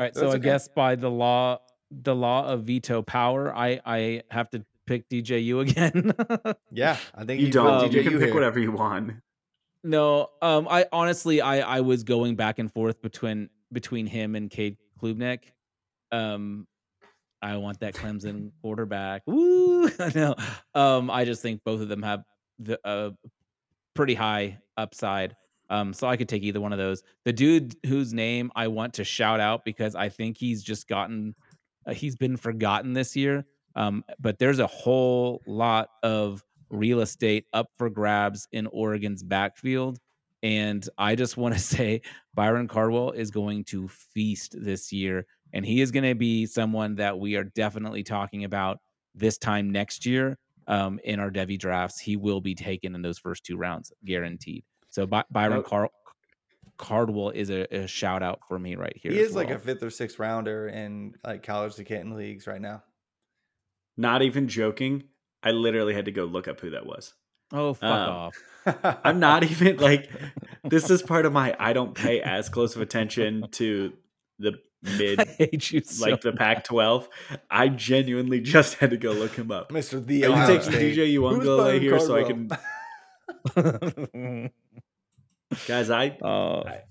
All right, That's so I okay. guess by the law, the law of veto power, I I have to pick DJU again. Yeah, I think You he's don't. with you can pick here. whatever you want. no, um, I honestly I I was going back and forth between between him and Cade Klubnik. Um, I want that Clemson quarterback. Woo! I know. Um, I just think both of them have the uh, pretty high upside. Um, so I could take either one of those. The dude whose name I want to shout out because I think he's just gotten, uh, he's been forgotten this year. Um, but there's a whole lot of real estate up for grabs in Oregon's backfield. And I just want to say Byron Cardwell is going to feast this year. And he is going to be someone that we are definitely talking about this time next year um, in our Devy drafts. He will be taken in those first two rounds, guaranteed. So By- Byron Car- Cardwell is a, a, shout out for me right here. He is well. like a fifth or sixth rounder in like college to Canton leagues right now. Not even joking. I literally had to go look up who that was. Oh, fuck um, off. I'm not even like this is part of my I don't pay as close of attention to the mid so like the Pac 12. I genuinely just had to go look him up. Mr. The Are you taking DJ Uiagalelei here so I can Guys, I, uh, I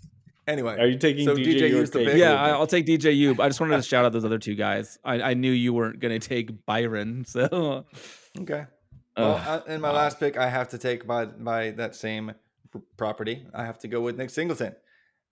Anyway, are you taking so DJ, DJ you used the pick? Yeah, I, will take DJ Ube. I just wanted to shout out those other two guys. I, I knew you weren't going to take Byron, so okay. Well, uh, in my last pick, I have to take by by that same property. I have to go with Nick Singleton,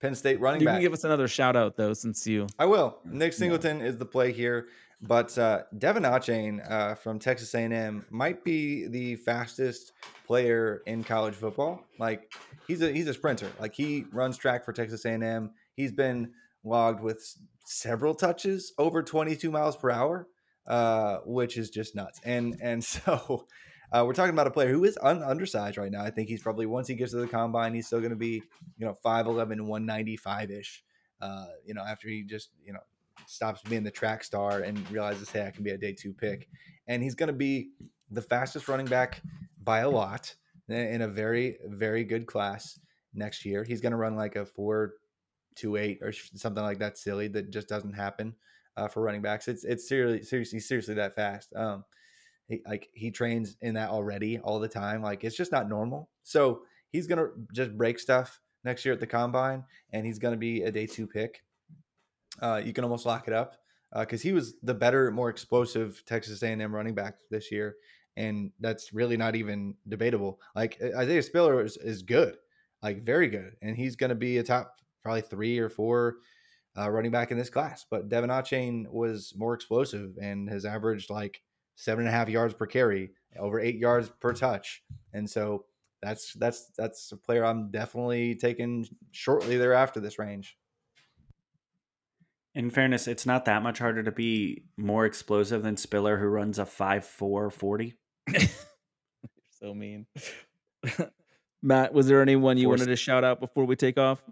Penn State running you back. can give us another shout out though, since you. I will. Nick Singleton is the play here, but uh, De'Von Achane uh, from Texas A&M might be the fastest player in college football. Like he's a he's a sprinter. Like he runs track for Texas A&M. He's been logged with several touches over 22 miles per hour, uh, which is just nuts. And and so uh, we're talking about a player who is un- undersized right now. I think he's probably once he gets to the combine, he's still going to be you know 5'11", 195 ish. Uh, you know after he just you know stops being the track star and realizes hey I can be a day two pick, and he's going to be the fastest running back by a lot in a very very good class next year. He's going to run like a four two eight or something like that silly that just doesn't happen uh, for running backs. It's it's seriously seriously seriously that fast. Um, he, like he trains in that already all the time. Like it's just not normal. So he's gonna just break stuff next year at the combine, and he's gonna be a day two pick. Uh, you can almost lock it up because uh, he was the better, more explosive Texas A&M running back this year, and that's really not even debatable. Like Isaiah Spiller is, is good, like very good, and he's going to be a top probably three or four uh, running back in this class. But De'Von Achane was more explosive and has averaged like seven and a half yards per carry, over eight yards per touch, and so that's that's that's a player I'm definitely taking shortly thereafter this range. In fairness, it's not that much harder to be more explosive than Spiller, who runs a 5'4 40. so mean. Matt, was there anyone you Force- wanted to shout out before we take off?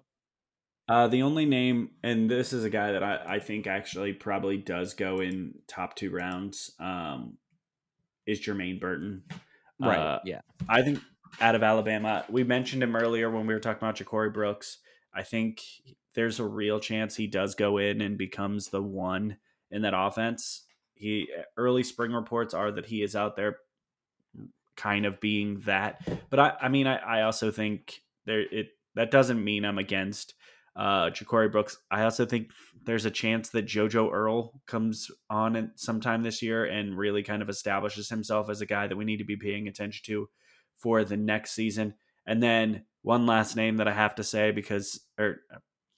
Uh, the only name, and this is a guy that I, I think actually probably does go in top two rounds, um, is Jermaine Burton. Right. Uh, yeah. I think out of Alabama, we mentioned him earlier when we were talking about Ja'Corey Brooks. I think there's a real chance he does go in and becomes the one in that offense. He early spring reports are that he is out there kind of being that. But I, I mean, I, I also think there it that doesn't mean I'm against uh Ja'Corey Brooks. I also think there's a chance that JoJo Earle comes on sometime this year and really kind of establishes himself as a guy that we need to be paying attention to for the next season. And then one last name that I have to say because or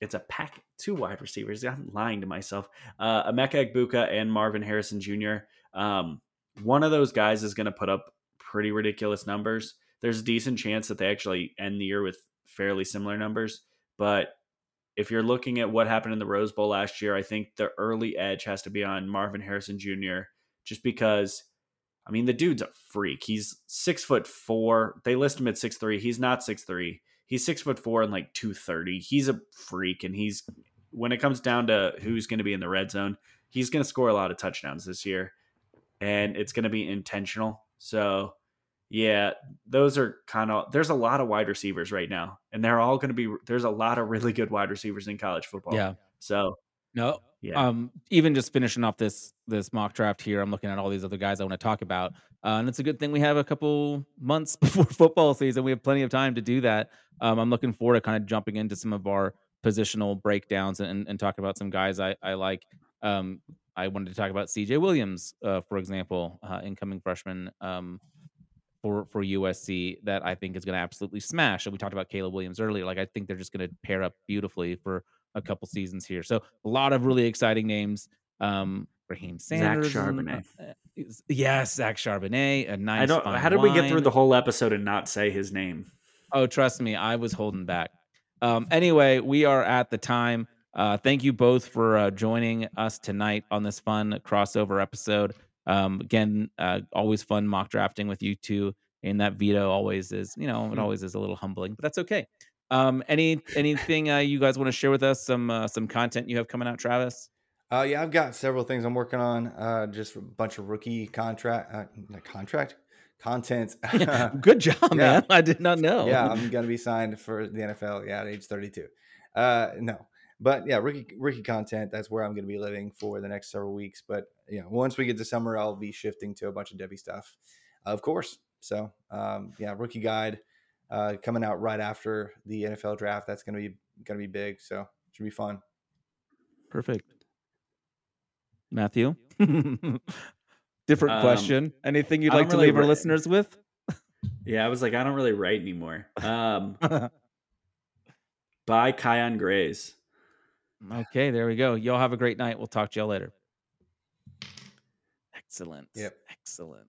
it's a pack two wide receivers. I'm lying to myself. Uh Emeka Egbuka and Marvin Harrison Jr. Um, one of those guys is going to put up pretty ridiculous numbers. There's a decent chance that they actually end the year with fairly similar numbers, but if you're looking at what happened in the Rose Bowl last year, I think the early edge has to be on Marvin Harrison Jr. just because I mean the dude's a freak. He's six foot four. They list him at six three. He's not six three. He's six foot four and like two thirty. He's a freak, and he's when it comes down to who's going to be in the red zone, he's going to score a lot of touchdowns this year, and it's going to be intentional. So yeah, those are kind of there's a lot of wide receivers right now, and they're all going to be there's a lot of really good wide receivers in college football. Yeah. So No. Yeah, Um, even just finishing off this this mock draft here, I'm looking at all these other guys I want to talk about, uh, and it's a good thing we have a couple months before football season. We have plenty of time to do that. Um, I'm looking forward to kind of jumping into some of our positional breakdowns and, and talk about some guys I, I like. Um, I wanted to talk about CJ Williams, uh, for example, uh, incoming freshman um, for for USC that I think is going to absolutely smash. And we talked about Caleb Williams earlier. Like I think they're just going to pair up beautifully for a couple seasons here. So a lot of really exciting names. Um, Raheem Sanders, Zach Charbonnet. Uh, yes, Zach Charbonnet. A nice. I don't. How did we get through the whole episode and not say his name? Oh, trust me, I was holding back. Um, anyway, we are at the time. Uh, thank you both for uh, joining us tonight on this fun crossover episode. Um, again, uh, always fun mock drafting with you two. And that veto always is, you know, it Hmm. always is a little humbling, but that's okay. Um, any anything uh, you guys want to share with us? Some uh, some content you have coming out, Travis? Uh, yeah, I've got several things I'm working on. Uh, just a bunch of rookie contract, uh, contract content. Good job, Yeah. man. I did not know. Yeah, I'm gonna be signed for the NFL. Yeah, at age 32. Uh, no, but yeah, rookie rookie content. That's where I'm gonna be living for the next several weeks. But you know, once we get to summer, I'll be shifting to a bunch of Devy stuff, of course. So um, yeah, rookie guide uh, coming out right after the NFL draft. That's gonna be gonna be big. So it should be fun. Perfect. Matthew, different Um, question. Anything you'd like to really leave our listeners with? Yeah, I was like, I don't really write anymore. Um, buy Kion Grays. Okay, there we go. Y'all have a great night. We'll talk to y'all later. Excellent. Yep. Excellent.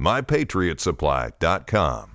mypatriotsupply.com.